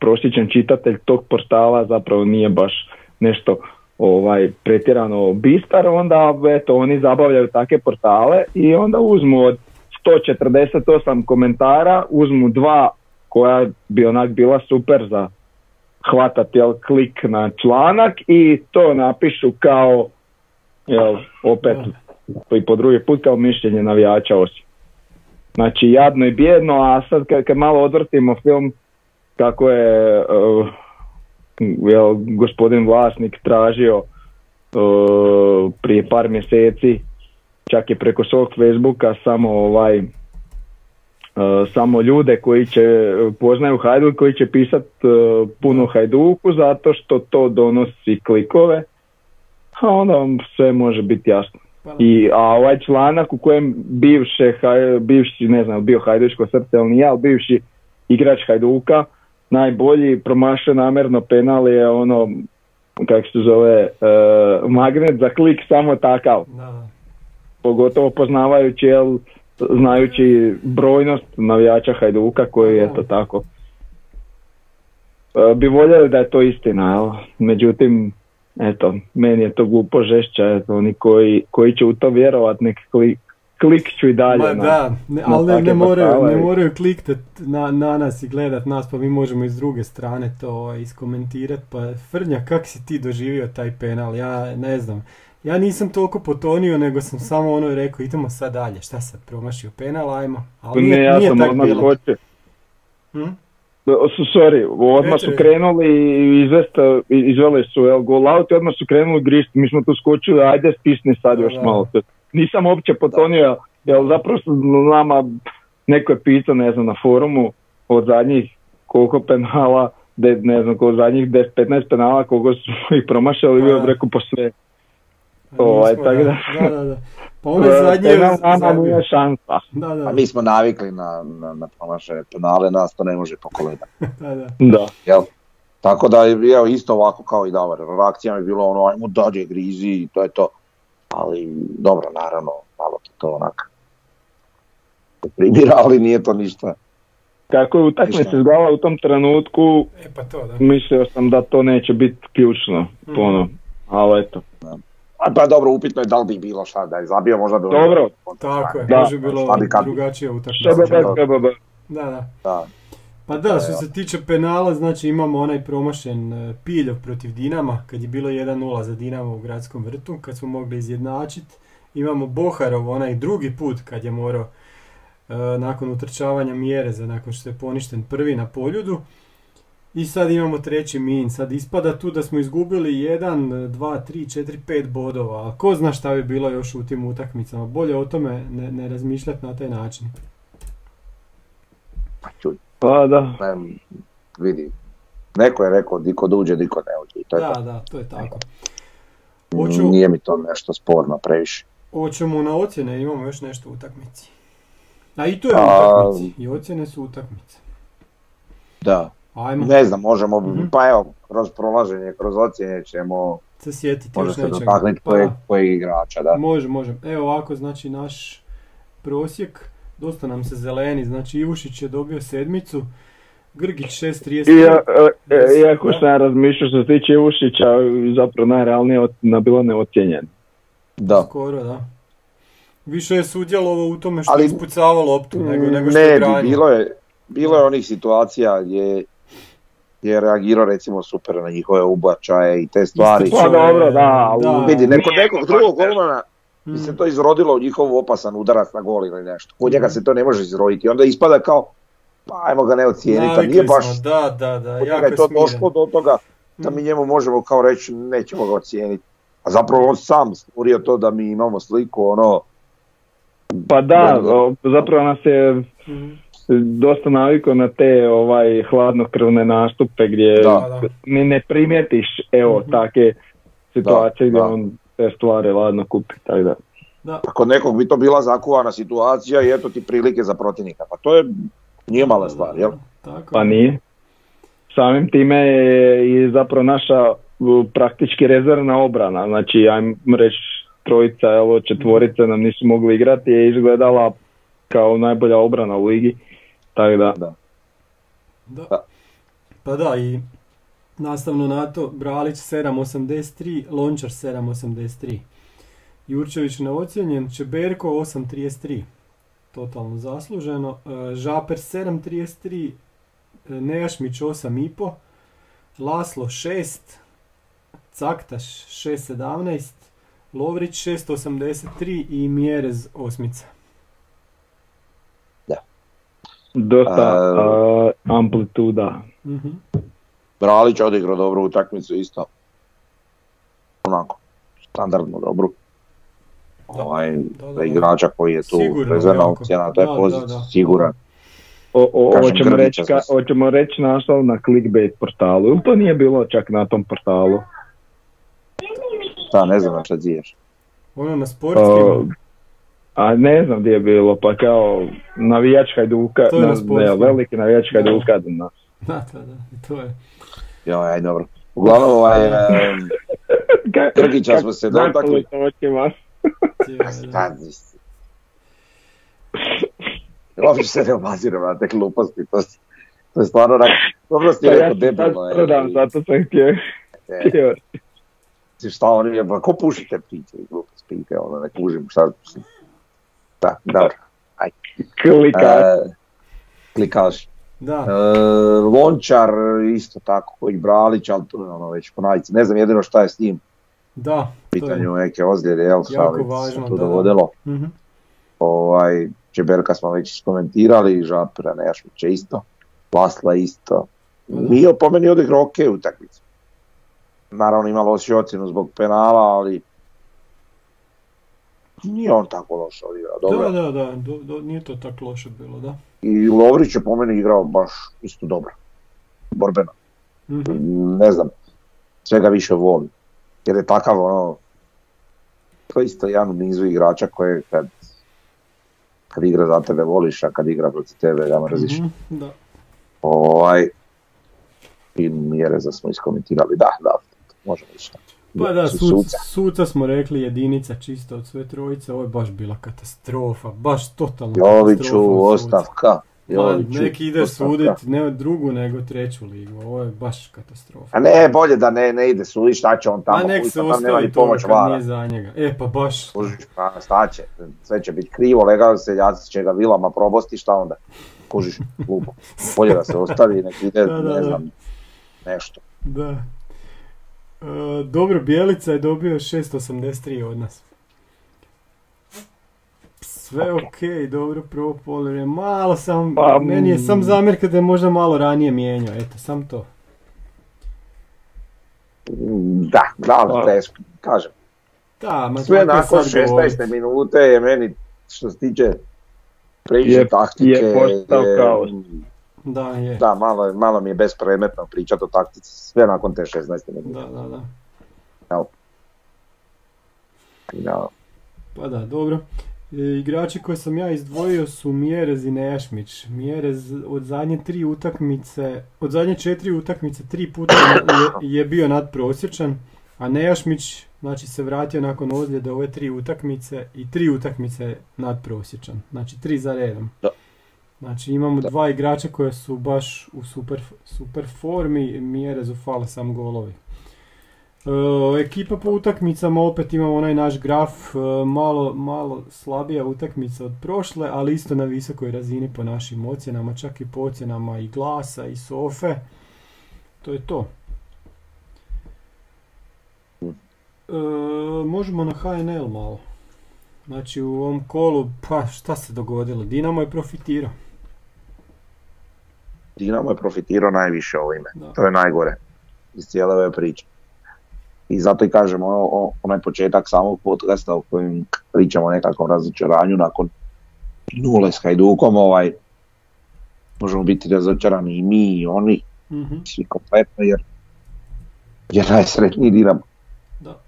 prosječan čitatelj tog portala zapravo nije baš nešto ovaj pretjerano bistar, onda eto oni zabavljaju takve portale i onda uzmu od 148 komentara, uzmu dva koja bi onak bila super za hvatati jel, klik na članak i to napišu kao jel, opet i po drugi put kao mišljenje navijača osim. Znači jadno i bijedno, a sad kad, kad malo odvrtimo film kako je uh, jel, gospodin vlasnik tražio uh, prije par mjeseci čak je preko svog Facebooka samo ovaj samo ljude koji će poznaju Hajduk koji će pisat uh, puno Hajduku zato što to donosi klikove a onda vam sve može biti jasno. I, a ovaj članak u kojem bivše, haj- bivši, ne znam, bio Hajduško srce ili nije, ali bivši igrač Hajduka, najbolji promašao namjerno penal je ono, kako se zove, e, magnet za klik samo takav. Da, Pogotovo poznavajući, jel, znajući brojnost navijača Hajduka koji je to tako. E, bi voljeli da je to istina, jel? međutim, eto, meni je to glupo žešća, eto, oni koji, koji će u to vjerovat, nek klik, klikću i dalje. Ma na- da, ne, na ali ne, ne moraju, ne moraju kliktat na, na nas i gledat nas, pa mi možemo iz druge strane to ovaj, iskomentirat. Pa Frnja, kak si ti doživio taj penal? Ja ne znam. Ja nisam toliko potonio, nego sam samo ono rekao, idemo sad dalje. Šta sad, promašio penal, ajmo. Ali nije, ne, ja nije sam odmah skočio. Hm? Su, sorry, odmah su krenuli i izvest, izveli su el goal out i odmah su krenuli grišti. Mi smo tu skočili, ajde stisni sad još Da. malo. Nisam uopće potonio, jer zapravo su nama, neko je pitao, ne znam, na forumu od zadnjih koliko penala, de, ne znam, koliko zadnjih 10-15 penala, koliko su ih promašali, Pa bio bi rekao po sve. A Ovaj, tako da, da- da, da. Pa ono zadnje... Penal šansa. Da, A mi smo navikli na, na, na promašene penale, nas to ne može pokoledati. da, da. Da. Jel? Tako da je evo, isto ovako kao i Davor, reakcija mi je bilo ono, ajmo dalje grizi i to je to. Ali dobro, naravno, malo ti to onak primira, ali nije to ništa. Kako je utakmica izgledala u tom trenutku, E pa to, da. mislio sam da to neće biti ključno, ono, ali eto. A pa dobro, upitno je da li bi bilo šta, da je zabio možda bi... Dobro. Tako je, Da. može bilo drugačija utakmica. Da, da. Da. Pa da, što se tiče penala, znači imamo onaj promašen e, Piljov protiv Dinama, kad je bilo 1-0 za Dinamo u gradskom vrtu, kad smo mogli izjednačiti. Imamo Boharov, onaj drugi put kad je morao e, nakon utrčavanja mjere za nakon što je poništen prvi na poljudu. I sad imamo treći min, sad ispada tu da smo izgubili 1, 2, 3, 4, 5 bodova, a ko zna šta bi bilo još u tim utakmicama, bolje o tome ne, ne razmišljati na taj način. Pa čuj, Pa da, ne, vidi. Neko je rekao di kod uđe, di kod ne uđe. i To je Da, to. da, to je tako. Hoću, Nije mi to nešto sporno previše. hoćemo na ocjene, imamo još nešto u utakmici. A i to je u A- utakmici, i ocjene su utakmice. Da. Ajmo Ne znam, možemo, Mhm. pa evo, kroz prolaženje, kroz ocjene ćemo se sjetiti možda još nečega. dotaknuti Pa, kojeg, igrača, da. Može, može. Evo ovako, znači naš prosjek, dosta nam se zeleni, znači Ivušić je dobio sedmicu, Grgić 6.33. I, ja, e, e, iako sam ja razmišljao što se tiče Ušića, zapravo najrealnije od- na bilo neocijenjen. Da. Skoro, da. Više je sudjelovao u tome što Ali- je ispucavao loptu nego, nego što ne, je branio. bilo je, bilo je onih situacija gdje je reagirao recimo super na njihove ubačaje i te stvari. Pa dobro, da, da. Vidi, neko, nekog drugog golmana bi Mm. se to izrodilo u njihov opasan udarac na gol ili nešto. Kod njega se to ne može izroditi. Onda ispada kao, pa ajmo ga ne ocijeniti, a nije baš, smo, da, da, da, kod jako njega je to došlo do toga da mi njemu možemo kao reći nećemo ga ocijeniti. A zapravo on sam stvorio to da mi imamo sliku, ono, Pa da, zapravo nas je dosta navikao na te ovaj hladnokrvne nastupe gdje Da. Da, ne primijetiš evo Mhm. takve situacije gdje da. on te stvari ladno kupi, tako da. da. Pa kod nekog bi to bila zakuvana situacija i eto ti prilike za protivnika. Pa to je, nije mala stvar, jel? Tako. Pa nije. Samim time je i zapravo naša praktički rezervna obrana, znači ajmo reći trojica, evo četvorica nam nisu mogli igrati je izgledala kao najbolja obrana u ligi. Tako da, Da. Da. Da. Pa da, i nastavno na to, Bralić 7.83, Lončar 7.83. Jurčević neocijenjen, Čeberko 8.33, totalno zasluženo. E, Žaper 7.33, e, Nejašmić 8.5, Laslo 6, Caktaš 6.17, Lovrić 6.83 i Mjerez osmica. dosta A- a, amplituda. Mhm. Bralić odigrao dobru utakmicu isto. Onako, standardno dobru. Ovaj, Da, da, da. igrača koji je tu rezervna opcija na toj Da, da, poziciji, da. siguran. O, o, Kažem, hoćemo reći, ka, sam- hoćemo reći naslov na clickbait portalu, ili to nije bilo čak na tom portalu? Da, ne znam na šta ziješ. Ono na sportskim, a ne znam gdje je bilo, pa kao navijač Hajduka, To je na na, ne, veliki navijač Da. Hajduka. Na, da, da, da, to je. Joj, aj dobro. Uglavnom, ovaj, em, Grgića smo se dotakli. Uopće se ne obaziram na te gluposti, to, to je stvarno onak, dobro si Pa ja rekao debilno. je, prodam, zato sam htio. e. Mislim, šta oni, pa ko pušite priče, glupost pite, ono, ne kužim šta. Da, dobro. Klika. E, klikaš. Da, E, Lončar isto tako, i Bralić, ali to je ono već po navici. Ne znam jedino šta je s njim, da, to je. pitanju neke ozljede, jel, šta se tu da. Mhm. Ovaj, Čeberka smo već komentirali, Žapira Nejašmića isto, Lasla isto. Pa. Mio po meni odigrao ok utakmicu. Naravno ima loši ocjenu zbog penala, ali nije on tako loše odigrao, dobro. Da, da, da, do, do, nije to tako loše bilo, da. I Lovrić je po meni igrao baš isto dobro. Borbeno. Mhm. Ne znam, svega više volim. Jer je takav ono, to je isto jedan u nizu igrača koje kad, kad igra za tebe voliš, a kad igra protiv tebe ga mrziš. Mhm, Da. Ovaj, i mjere za smo iskomentirali, da, da, možemo ići. Pa da, Su- suc, suca. suca smo rekli jedinica čisto od sve trojice, ovo je baš bila katastrofa, baš totalna Joviću, katastrofa ostavka. Joviću, neki ide ostavka. sudit ne drugu nego treću ligu, ovo je baš katastrofa. A ne, bolje da ne, ne ide sudi, šta će on tamo, A nek se tam nema ostavi ni to pomoć kad vara. nije za njega. E pa baš, Kužiš, pa šta će, sve će biti krivo, legal seljaci će ga vilama probosti, šta onda? Kužiš, glupo. Bolje da se ostavi, nek ide, Da, da, ne da. znam, nešto. da. E, dobro, Bijelica je dobio 683 od nas. Sve ok, dobro, prvo poluvrijeme. Malo sam, Pa, meni je sam mm. zamjerka da je možda malo ranije mijenjao, eto, sam to. Mm, Da, da, Pa. teško, kažem. Da, ma Sve je nakon sad 16. govorit. minute je meni, što se tiče priče Je- taktike, je postao kaos. Da, je. Da, malo, malo mi je bespredmetno pričati o taktici, sve nakon te 16. minute. Da, da, da. Da. Pa da, dobro. E, igrači koje sam ja izdvojio su Mjerez i Nešmić. Mjerez od zadnje tri utakmice, od zadnje četiri utakmice tri puta je, je bio nadprosječan, a Nejašmić znači se vratio nakon ozljede ove tri utakmice i tri utakmice nadprosječan. Znači tri za redom. Da. Znači imamo Da. dva igrača koja su baš u super, super formi, Mjerezu fale sam golovi. E, ekipa po utakmicama opet imamo onaj naš graf, e, malo, malo slabija utakmica od prošle, ali isto na visokoj razini po našim ocjenama, čak i po ocjenama i glasa i sofe. To je to. E, možemo na HNL malo. Znači u ovom kolu, pa šta se dogodilo? Dinamo je profitirao. Dinamo je profitirao najviše ovime. Da. To je najgore iz cijele ove priče. I zato i kažem, ono, o- onaj početak samog podcasta u kojem pričamo o nekakvom razočaranju nakon nule s Hajdukom, ovaj, možemo biti razočarani i mi i oni, Mhm, svi kompletno, jer je najsretniji Dinamo. Da.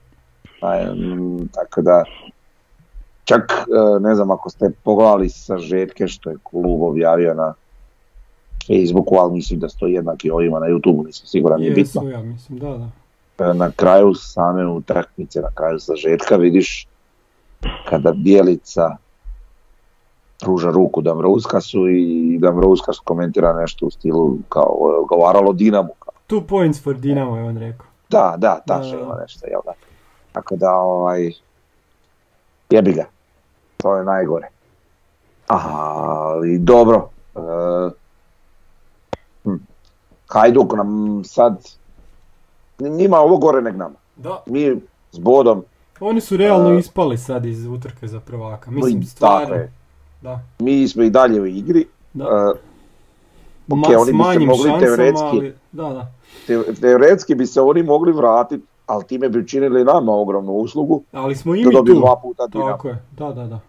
Naj- mm, tako da, čak e, ne znam ako ste pogledali sažetke što je klub objavio na Facebooku, ali mislim da stoji jednaki ovima na YouTubeu, nisam siguran, nije bitno. Ja mislim, da, da. Na kraju same utakmice, na kraju sažetka vidiš kada Bijelica pruža ruku Damrouskasu i Damrouskas komentira nešto u stilu kao govaralo Dinamu. Two points for Dinamo je on rekao. Da, da, ta Da, da. ima nešto, jel da. Tako da, ovaj, jebi ga. To je najgore. Ali dobro. E. Hajduk nam sad, njima ovo gore nek nama. Da. Mi s bodom, Oni su realno E, ispali sad iz utrke za prvaka. Mislim, stvarno. Da. mi smo i dalje u igri. Da. E, Ma, ok, oni bi se mogli teoretski- ali... Da, da. te- teoretski bi se oni mogli vratiti, ali time bi učinili nama ogromnu uslugu. Ali smo i Da mi dobiju tu. dva puta. Tako je, da, da, da.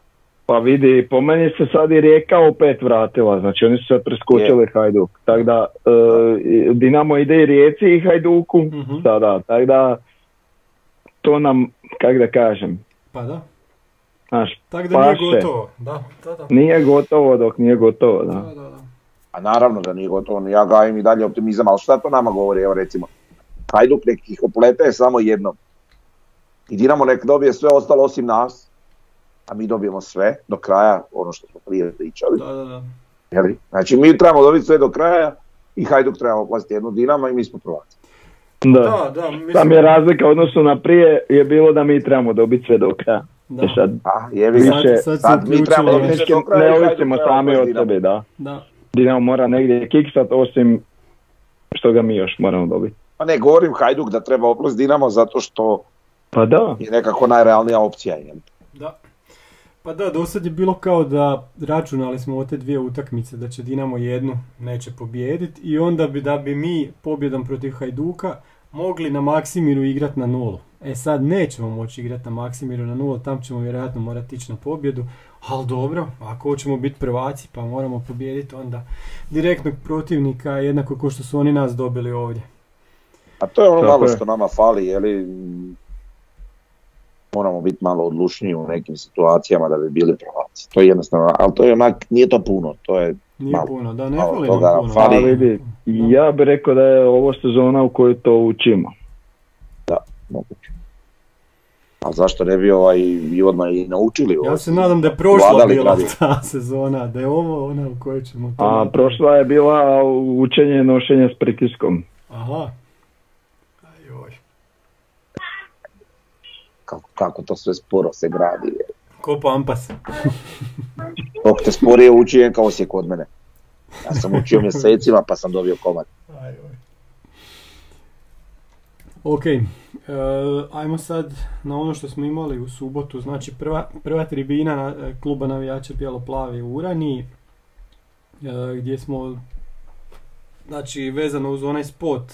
Pa vidi, po meni se sad i Rijeka opet vratila, znači oni su sad preskočili Hajduk. Tako da, e, Dinamo ide i Rijeci i Hajduku Mhm. sada, tako da to nam, kak da kažem, Pa da. znaš, Tako da nije Paše. gotovo. Da, da, da. nije gotovo dok nije gotovo, da. Da, da, da. A naravno da nije gotovo, ja gajim i dalje optimizam, ali šta to nama govori, evo recimo, Hajduk nek ih oplete samo jednom. I Dinamo nek dobije sve ostalo osim nas, a mi dobijemo sve do kraja, ono što smo prije pričali. Da, da, da. Jeli? Znači mi trebamo dobiti sve do kraja i Hajduk treba oplasti jednu Dinamo i mi smo prvaci. Da. Da, da, mislim... Tam je razlika u odnosu na prije je bilo da mi trebamo dobiti sve do kraja. Da. E sad, A, ga. Više- sad mi trebamo dobiti sve do kraja i ne Hajduk ovisimo sami od sebe, da. Da. Dinamo mora negdje kiksat osim što ga mi još moramo dobiti. Pa ne govorim Hajduk da treba oplast Dinamo zato što Pa da, je nekako najrealnija opcija. jel? Da. Pa da, do sad je bilo kao da računali smo o te dvije utakmice da će Dinamo jednu neće pobijediti i onda bi da bi mi pobjedom protiv Hajduka mogli na Maksimiru igrati na nulu. E sad nećemo moći igrati na Maksimiru na nulu, tam ćemo vjerojatno morati ići na pobjedu, ali dobro, ako hoćemo biti prvaci pa moramo pobijediti onda direktnog protivnika jednako kao što su oni nas dobili ovdje. A to je ono malo što nama fali, je li moramo biti malo odlučniji u nekim situacijama da bi bili prvaci. To je jednostavno, ali to je onak, nije to puno, to je Nije Malo- puno, da, ne malo fali toga puno. fali. ali vidi, ja bih rekao da je ovo sezona u kojoj to učimo. moguće. A zašto ne bi ovaj i odmah i naučili ovo? Ja se nadam da je prošla Vladali bila gradivo. ta sezona, da je ovo ona u kojoj ćemo to... A prošla je bila učenje nošenja s pritiskom. Aha. Kako, to sve sporo se gradi. Ko pampas. Dok te sporije uči je kao Osijek od mene. Ja sam učio mjesecima pa sam dobio komad. Ok, e, ajmo sad na ono što smo imali u subotu, znači prva, prva tribina na, e, kluba navijača Bijelo-plavi u Urani, e, gdje smo, znači vezano uz onaj spot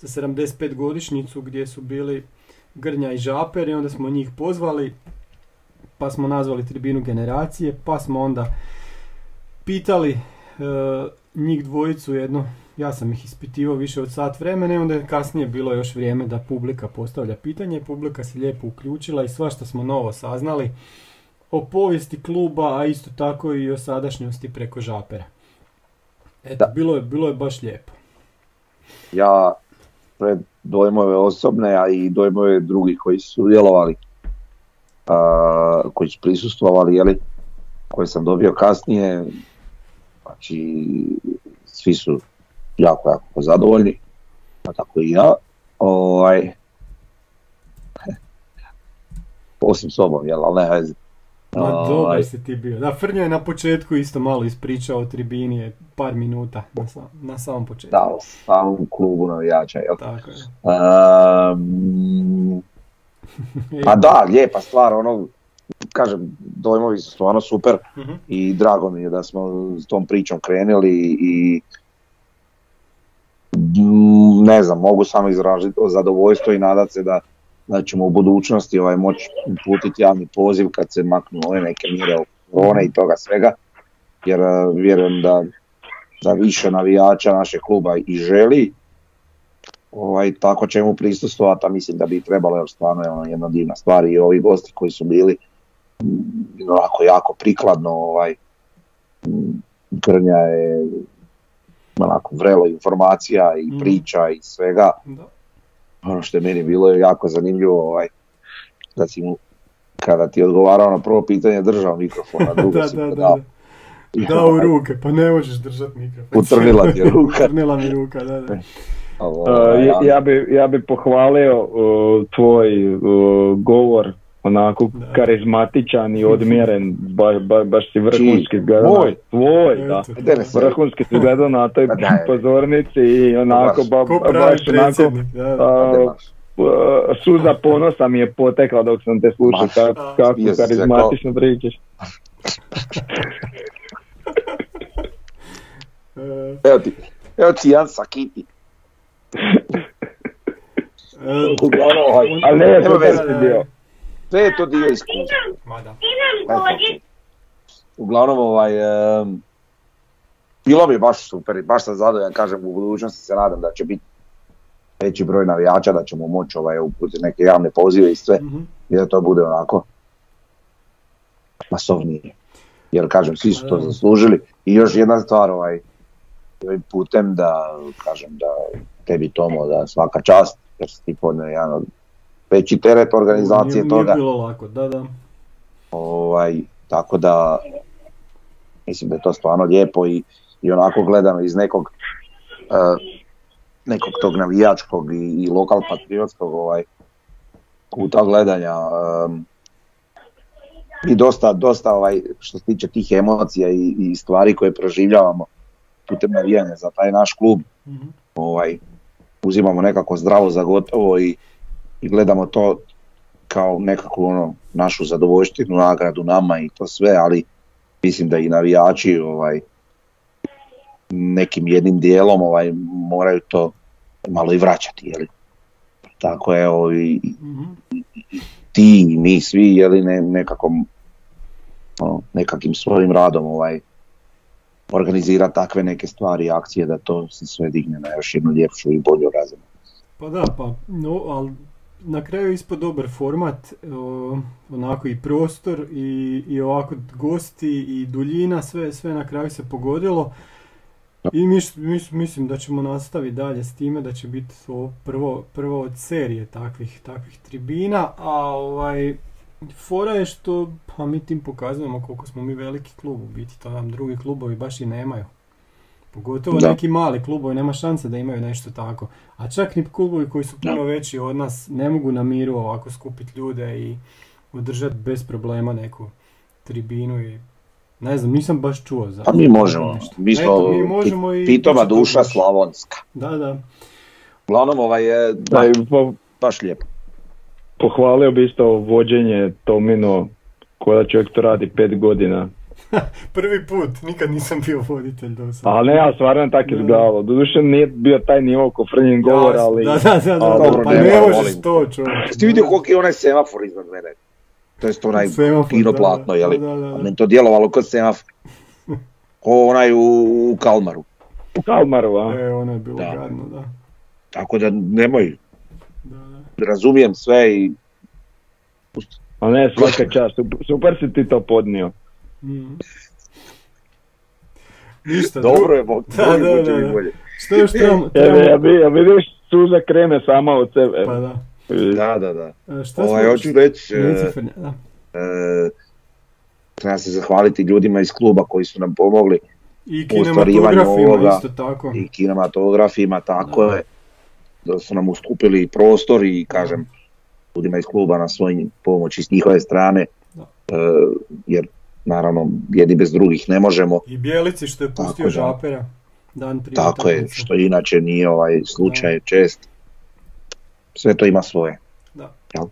za 75 godišnjicu gdje su bili Grnja i Žaper i onda smo njih pozvali, pa smo nazvali tribinu generacije, pa smo onda pitali e, njih dvojicu jedno ja sam ih ispitivao više od sat vremena i onda je kasnije bilo još vrijeme da publika postavlja pitanje. Publika se lijepo uključila i svašta smo novo saznali o povijesti kluba, a isto tako i o sadašnjosti preko žapera. Eto, Da. bilo je, bilo je baš lijepo. Ja pred dojmove osobne, a i dojmove drugih koji su sudjelovali, koji su prisustvovali, jeli, koje sam dobio kasnije, znači svi su jako, jako zadovoljni, pa tako i ja. Ovaj, osim sobom, jel, ali ne. Ma Ovaj, dobar si ti bio. Da, Frnjo je na početku isto malo ispričao o tribini, je par minuta na, sam- na samom početku. Da, o samom klubu navijača, jel? Tako je. Um, pa da, lijepa stvar, ono, kažem, dojmovi su stvarno super Mhm. i drago mi je da smo s tom pričom krenuli i ne znam, mogu samo izraziti zadovoljstvo i nadat se da, da ćemo u budućnosti ovaj, moći uputiti javni poziv kad se maknu ove neke mjere oko korone i toga svega, jer eh, vjerujem da, da više navijača našeg kluba i želi ovaj, tako ćemo prisustvovati, a mislim da bi trebalo, jer stvarno je ono jedna divna stvar i ovi gosti koji su bili mm, onako jako prikladno, ovaj, mm, Grnja je onako vrelo informacija i Mhm. priča i svega, Da. Ono što je meni bilo jako zanimljivo, ovaj, da si mu kada ti je odgovarao na prvo pitanje držao mikrofon, a drugo da, si da, da, predao. da. Da u ruke, pa ne možeš držat mikrofon. Utrnila ti je ruka. Utrnila mi ruka, da, da. Ovaj, Uh, ja, ja bi, ja bi pohvalio uh, tvoj uh, govor onako Da. karizmatičan i odmjeren, ba, ba, baš si vrhunski izgledao. Moj? Tvoj, da. Vrhunski si izgledao na toj Pa pozornici i onako Baš. ba, baš onako predsjednik, da, da. a, uh, suza ponosa mi je potekla dok sam te slušao kako, kako karizmatično pričaš. Evo ti, evo ti jedan sakiti. Uglavnom, Ali ne, nema super veze. Sve je to dio iskustva. Uglavnom, ovaj, em, bilo mi je baš super i baš sam zadovoljan, kažem, u budućnosti se nadam da će biti veći broj navijača, da ćemo moći ovaj, uputiti neke javne pozive i sve, Mhm. i da to bude onako masovnije. Jer, kažem, svi su to Da. zaslužili. I još jedna stvar, ovaj, ovim putem da, kažem, da tebi Tomo, da svaka čast, jer si ti podnio jedan od veći teret organizacije Nije- toga. Nije bilo lako, da, da. Ovaj, tako da mislim da je to stvarno lijepo i, i onako gledano iz nekog eh, nekog tog navijačkog i, i lokal patriotskog ovaj, kuta gledanja em, i dosta, dosta ovaj, što se tiče tih emocija i, i stvari koje proživljavamo putem navijanja za taj naš klub Mhm. ovaj, uzimamo nekako zdravo za gotovo i, i gledamo to kao nekakvu ono, našu zadovoljštinu, nagradu nama i to sve, ali mislim da i navijači ovaj, nekim jednim dijelom ovaj, moraju to malo i vraćati. Jeli? Tako je, i, Mhm. ti i mi svi jeli, ne, nekako, ono, nekakvim svojim radom ovaj, organizira takve neke stvari i akcije da to se sve digne na još jednu ljepšu i bolju razinu. Pa da, pa, no, ali na kraju ispod dobar format, o, onako i prostor i, i ovako gosti i duljina, sve, sve na kraju se pogodilo. I mis, mis- mislim da ćemo nastaviti dalje s time, da će biti ovo prvo, prvo od serije takvih, takvih tribina, a ovaj, fora je što pa mi tim pokazujemo koliko smo mi veliki klub u biti, to nam drugi klubovi baš i nemaju. Pogotovo Da. neki mali klubovi, nema šanse da imaju nešto tako. A čak ni klubovi koji su puno veći od nas ne mogu na miru ovako skupiti ljude i održati bez problema neku tribinu i ne znam, nisam baš čuo za Pa mi možemo, nešto. mi smo Eto, mi možemo i pitoma duša baš. slavonska. Da, da. Uglavnom ovaj je Da, po- baš lijepo. pohvalio bi isto vođenje Tomino, koja čovjek to radi pet godina. Prvi put, nikad nisam bio voditelj do sada. Ali ne, ja stvarno tako Da. izgledalo. Doduše nije bio taj nivo ko Frnjin govor, ali... Da, da, da, da, dobro, pa ne, možeš to čovjek. Ti vidio koliki je onaj semafor iznad mene? To je onaj Semafor, kino da, platno, da, jeli? da, da, da. A meni to djelovalo kod semafor. Ko onaj u, u Kalmaru. U Kalmaru, a? E, ono je bilo Da. gadno, da. Tako da nemoj, da, da. razumijem sve i A ne, svaka čast, super si ti to podnio. Mm. Ništa, dobro je, Bog, Da, bolje, da, da, da. bolje. Što još trebamo? Evo, trebamo- ja, vi, ja vidiš, suza krene sama od sebe. Pa da. Da, da, da. E, Šta Ovaj, smo- hoću reći, e, da. e, treba se zahvaliti ljudima iz kluba koji su nam pomogli I u kinematografima ovoga isto tako. i kinematografima, tako Da. je, da su nam ustupili prostor i kažem ljudima iz kluba na svoj pomoći s njihove strane, Da. e, jer naravno jedni bez drugih ne možemo, I Bijelici što je Tako pustio da. žapera. Dan prije tako je, što inače nije ovaj slučaj čest. Sve to ima svoje. Da. Jel?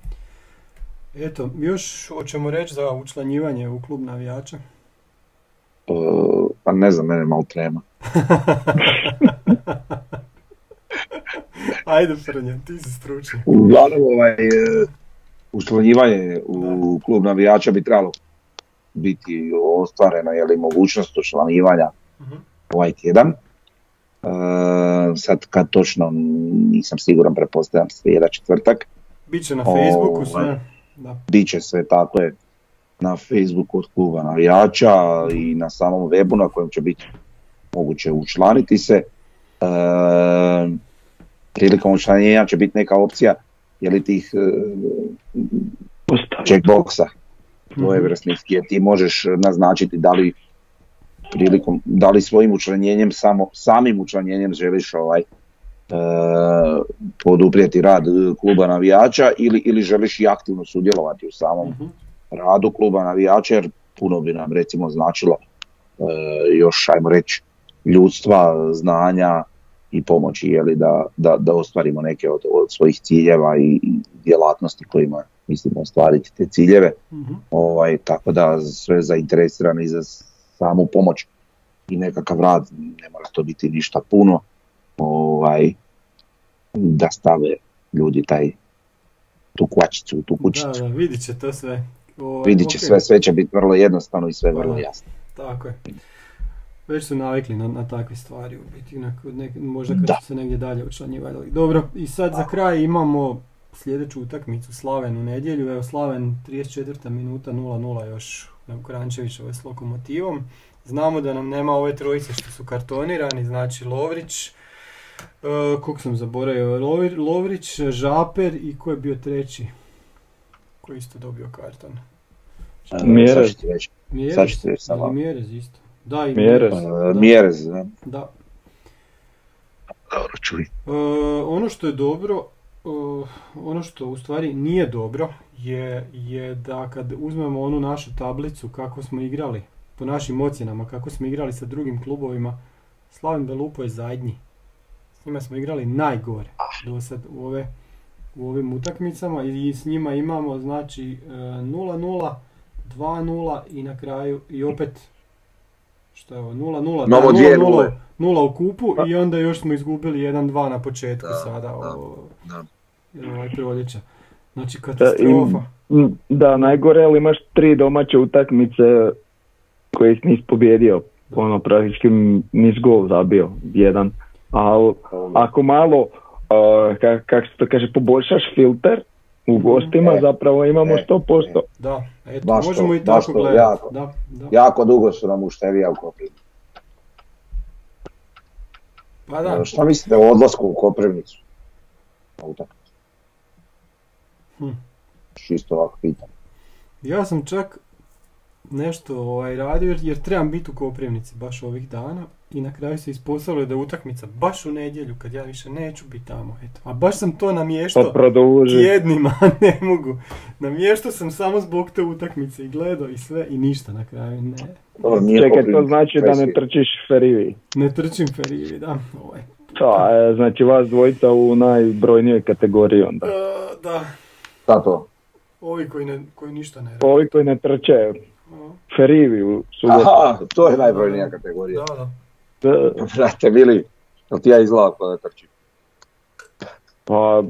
Eto, još hoćemo reći za učlanjivanje u klub navijača. E, pa ne znam, mene malo trema. Ajde Frnja, ti si stručnjak. Uglavnom, ovaj, e, učlanjivanje u klub navijača bi trebalo biti ostvareno, je li mogućnost učlanivanja Mhm. ovaj tjedan. E, sad kad točno nisam siguran, pretpostavljam srijeda četvrtak. Biće na Ovaj. Facebooku sve. Da. Biće sve tako je na Facebooku od kluba navijača i na samom webu na kojem će biti moguće učlaniti se. E, prilikom učlanjenja će biti neka opcija je li tih e, checkboxa svojevrsnih gdje ti možeš naznačiti da li prilikom, da li svojim učlanjenjem, samo, samim učlanjenjem želiš ovaj, e, poduprijeti rad kluba navijača ili, ili želiš i aktivno sudjelovati u samom Mhm. radu kluba navijača jer puno bi nam recimo značilo e, još ajmo reći ljudstva, znanja i pomoći je da, da, da ostvarimo neke od, od svojih ciljeva i, i djelatnosti kojima mislimo ostvariti te ciljeve. Mhm. Ovaj, tako da sve zainteresirani za samu pomoć i nekakav rad, ne mora to biti ništa puno, ovaj, da stave ljudi taj tu kvačicu, tu Da, kućicu. da, vidit će to sve. Ovaj, Vidit će ok, sve, sve će biti vrlo jednostavno i sve Pa vrlo da. jasno. Tako je. Već su navikli na, na takve stvari u biti, možda kad Da. su se negdje dalje učlanjivali. Dobro, i sad za kraj imamo sljedeću utakmicu Slaven u nedjelju. Evo Slaven 34. minuta 0-0 još na Krančevićevoj s Lokomotivom. Znamo da nam nema ove trojice što su kartonirani, znači Lovrić, e, kog sam zaboravio, Lovri- Lovrić, Žaper i ko je bio treći? Ko je isto dobio karton? E, Mjerez. Mjerez, isto. Da, i Mjerez. E, Da. Mjerez, da. Da. Dobro, čuj. E, ono što je dobro, ono što u stvari nije dobro je, je da kad uzmemo onu našu tablicu kako smo igrali, po našim ocjenama kako smo igrali sa drugim klubovima, Slaven Belupo je zadnji. S njima smo igrali najgore do sad u, ove, u ovim utakmicama i s njima imamo znači e, 0-0, 2-0 i na kraju i opet što je ovo 0-0, Novo da, dvije 0-0, nule. nula u kupu i onda još smo izgubili 1-2 na početku Da, sada da, da. Ovaj proljeća. Znači Da, katastrofa. im- da, najgore, ali imaš tri domaće utakmice koje nisi pobjedio. Ono, praktički nisi gol zabio, jedan. Ali ako malo, uh, ka- kako se to kaže, poboljšaš filter u gostima, E, zapravo imamo e, 100%. Da, eto, Baš to, možemo i tako to, gledati. jako. Da, da. Jako dugo su nam uštevija u Koprivnicu. Pa da, Šta mislite o odlasku u Koprivnicu? Hm. Čisto ovako pitam. ja sam čak nešto ovaj, radio jer, jer trebam biti u Koprivnici baš ovih dana i na kraju se ispostavilo da je utakmica baš u nedjelju kad ja više neću biti tamo. Eto. A baš sam to Pa namještao produži. tjednima, ne mogu. Namještao sam samo zbog te utakmice i gledao i sve i ništa na kraju. Ne, nije Čekaj, to znači da ne trčiš ferivi. ne trčim ferivi, da. Ovaj. To je, znači vas dvojica u najbrojnijoj kategoriji onda. E, da, Šta to? ovi koji, ne, koji ništa ne rade. Ovi koji ne trče ferivi u subotu. Aha, to je najbrojnija kategorija. Da, da. Da, Brate, bili, jel ti ja izgleda pa da trčim? Pa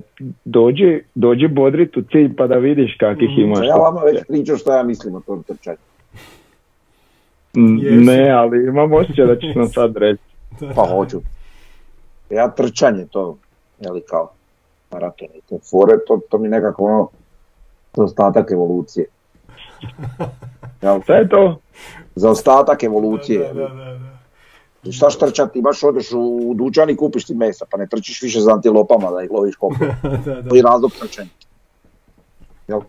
dođi, dođi bodrit u cilj pa da vidiš kakvih Mhm. imaš. Ja vama već pričao što ja mislim o tom trčanju. Mm. Ne, ali imam osjećaj da ćeš nam sad reći. Pa hoću. Ja trčanje to, jeli kao maraton i te fore, to, to mi nekako ono, za ostatak evolucije. Jel, Šta je to? za ostatak evolucije. Da, da, da, da. Šta štrčati, baš odeš u, dućan i kupiš ti mesa, pa ne trčiš više za antilopama da ih loviš koliko. da, da. To je razlog trčanja. Jel?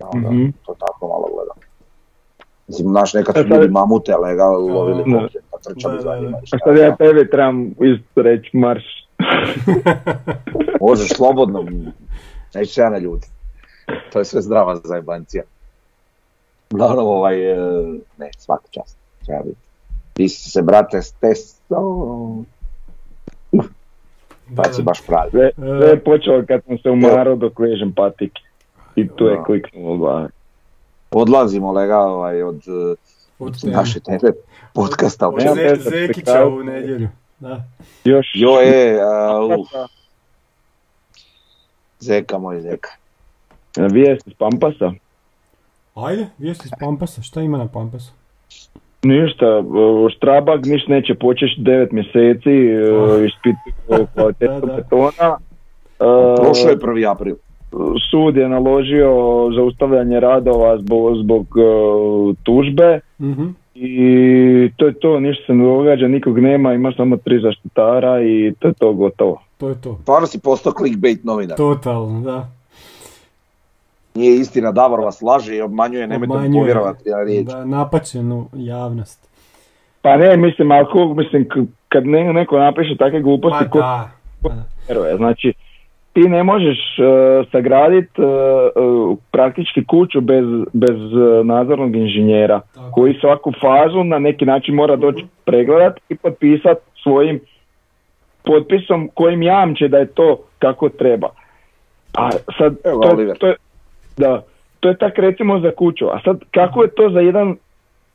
Ja, onda Mhm. to tako malo gledam. Mislim, znaš, nekad su E, sad- ljudi mamute, ali ga lovili koplje, pa trčali za njima. A šta sad ja ja tebi trebam isto reći marš. Možeš slobodno, neću se ja na ljudi. To je sve zdrava zajebancija. Uglavnom, ovaj, e, ne, svaka čast. Treba biti. Ti si se, brate, steso, Da, pa si baš pravi. Sve, sve je počelo kad sam se umarao dok vežem patike. I tu je kliknulo glave. Odlazimo, lega, ovaj, od e, Od naše teme podcasta. Od Zekića u nedjelju. Da. Još Jo je, a, uf, zeka moj zeka. vijest iz Pampasa. Ajde, vijesti iz Pampasa. Šta ima na Pampasu? Ništa, e, Štrabag niš neće početi 9 mjeseci, Oh. ispituju kvalitetu Da, da. betona. E, Prošlo je 1. april. Sud je naložio zaustavljanje radova zbog, zbog e, tužbe Mhm. I to je to, ništa se ne događa, nikog nema, ima samo tri zaštitara i to je to gotovo. To je to. Stvarno si postao clickbait novinar. Totalno, da. Nije istina, Davor vas laže i obmanjuje, nemojte mu povjerovati na riječ. Da, napačenu javnost. Pa ne, mislim, ali ko- mislim, kad ne, neko napiše takve gluposti, Ma ko da. ma da. Znači, ti ne možeš uh, sagraditi praktički kuću bez, bez nadzornog inženjera Tako. koji svaku fazu na neki način mora doći pregledat i potpisat svojim potpisom kojim jamče da je to kako treba. A sad, Evo, to, Oliver. to je, da, to je tak recimo za kuću. A sad, kako je to za jedan,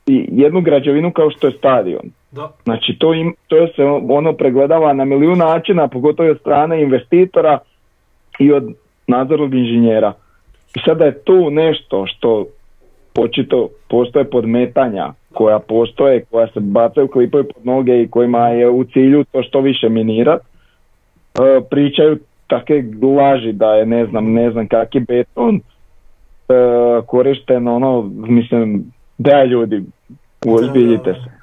i- jednu građevinu kao što je stadion? Da. Znači to, im, to se ono pregledava na milijun načina, pogotovo od strane investitora i od nadzornog inženjera. I sada je tu nešto što očito postoje podmetanja koja postoje, koja se bacaju klipovi pod noge i kojima je u cilju to što više minirat. E, pričaju takve laži da je ne znam, ne znam kakvi beton e, korišten ono, mislim, da ljudi, uozbiljite se.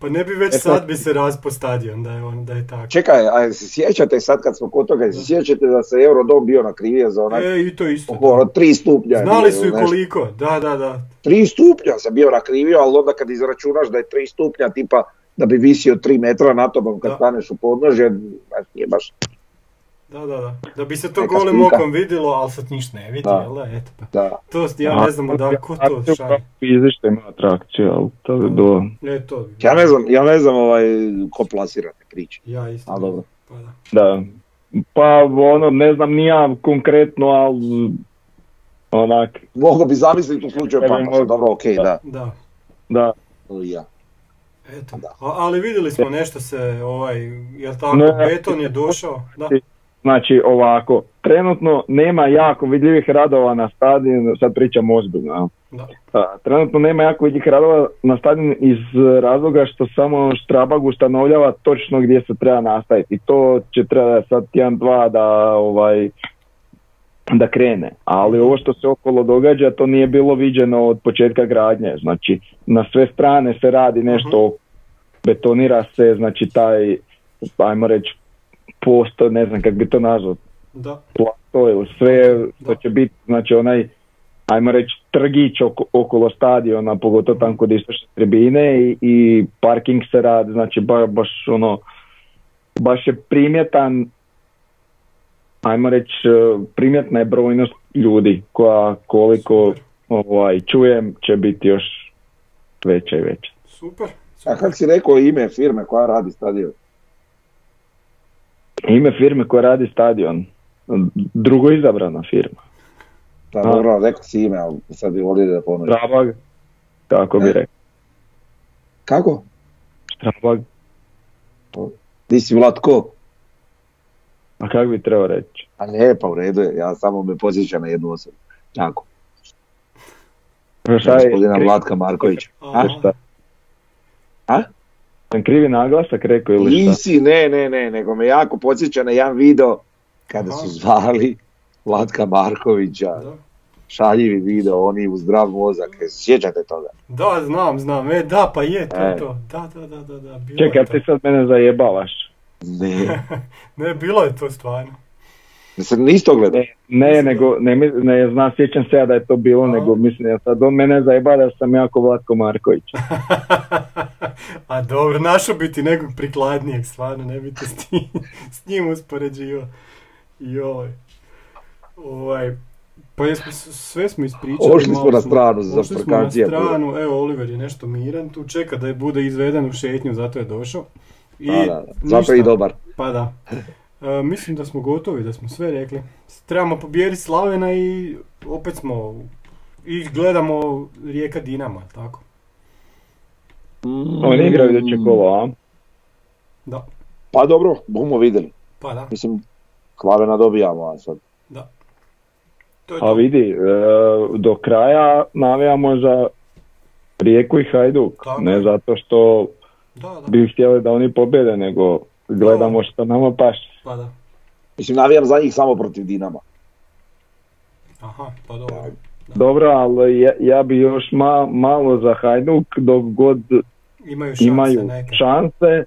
Pa ne bi već E, sad- bi se raspo stadion da je, on, da je tako. Čekaj, a se sjećate sad kad smo kod toga, se sjećate da se Eurodom bio nakrivio za onaj E, i to isto. oko ono, tri stupnja. Znali su i koliko, da, da, da. Tri stupnja sam bio nakrivio, ali onda kad izračunaš da je tri stupnja, tipa da bi visio tri metra na tobom kad Da. staneš u podnožje, nije baš. Da, da, da. Da bi se to Neka golim slika. okom vidjelo, ali sad ništa ne vidi, Da. jel da, eto pa. Da. To ja ne znam da ko to šalje. Fizička ima atrakciju, ali to je do... E, to. Ja ne znam, ja ne znam ovaj, ko plasira te priče. Ja isto. A, dobro. Pa da. Da. Pa ono, ne znam ni ja konkretno, ali onak, Mogu bi zamisliti u slučaju Ne bi Pampasa, mogao. dobro, okej, da. Da. da. To i ja. Eto. Da. A, ali vidjeli smo nešto se, ovaj, jel tako, Ne. beton je došao, da. Znači ovako, trenutno nema jako vidljivih radova na stadionu, sad pričam ozbiljno, da. A, trenutno nema jako vidljivih radova na stadionu iz razloga što samo Štrabag ustanovljava točno gdje se treba nastaviti. I to će treba sad tjedan, dva da ovaj da krene. Ali ovo što se okolo događa to nije bilo viđeno od početka gradnje. Znači na sve strane se radi nešto, betonira se, znači taj, ajmo reći, posto, ne znam kako bi to nazvao, Da. plato ili sve što će biti, znači onaj, ajmo reći, trgić oko, okolo stadiona, pogotovo tamo kod istočne tribine i, i parking se radi, znači ba, baš ono, baš je primjetan, ajmo reći, eh, primjetna je brojnost ljudi koja koliko ovaj, čujem će biti još veća i veća. Super. A super. kak si rekao ime firme koja radi stadion? Ime firme koja radi stadion, drugo izabrana firma. Da, dobro, rekao si ime, ali sad bi volio da ponoviš. Strabag, kako bi rekao, Kako? Strabag, Di si Vlatko? a kako bi trebao reći? A ne, pa u redu je, ja samo me podsjeća na jednu osobu. Tako, Šta je, gospodina Vlatka Markovića. Aha. A šta? A? Sam krivi naglasak rekao ili šta? Nisi, ne, ne, ne, nego me jako podsjeća na jedan video kada Aha. su zvali Vlatka Markovića, Da. šaljivi video, oni u zdrav mozak, E, sjećate toga? Da, znam, znam. E, da, pa je to E. to. Da, da, da, da, da. Bilo Čekaj, je to. ti sad mene zajebavaš. Ne, Ne, bilo je to stvarno. Mislim, nisi to gledao? Ne, ne, nego, ne, ne znam, sjećam se ja da je to bilo, A. nego mislim, ja sad on mene zajeba da sam jako Vlatko Marković. A dobro, našo bi ti nekog prikladnijeg, stvarno, ne bi te s njim, s njim uspoređivao. Joj. Ovaj, pa jesmo, sve smo ispričali. Ošli smo na stranu za ošli smo na stranu, evo Oliver je nešto miran, tu čeka da je bude izveden u šetnju, zato je došao. I Da, da, da. Zato je i dobar. Pa da. E, mislim da smo gotovi, da smo sve rekli. Trebamo pobijediti Slavena i opet smo i gledamo Rijeka Dinamo, tako? Oni igraju iduće kolo, a? Da, Pa dobro, bumo vidjeli. pa da, Mislim, Klavena dobijamo, a sad. da. To je A vidi, e, do kraja navijamo za Rijeku i Hajduk. Tako Ne zato što Da, da, bi htjeli da oni pobjede, nego gledamo što nama paše. Pa da. Mislim, navijam za njih samo protiv Dinama. Aha, pa dobro. Dobro, ali ja, ja bi još ma, malo za Hajduk dok god Imaju šanse imaju neke. šanse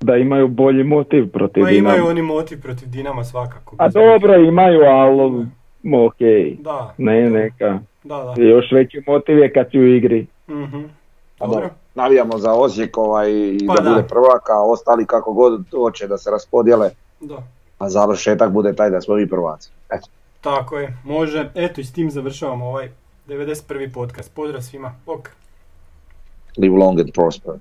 da imaju bolji motiv protiv Pa Dinama. imaju oni motiv protiv Dinama svakako. A dobro imaju, ali ok. Da. Ne, neka. Da, da. Još veći motiv je kad si u igri. Mhm. Pa Dobro. dobro, navijamo za Osijek ovaj, i Pa da, da. bude prvaka, a ostali kako god hoće da se raspodijele, Da. a završetak bude taj da smo mi prvaci. Eto. Tako je, može. Eto i s tim završavamo ovaj 91. podcast. Pozdrav svima. Ok. Live long and prosper.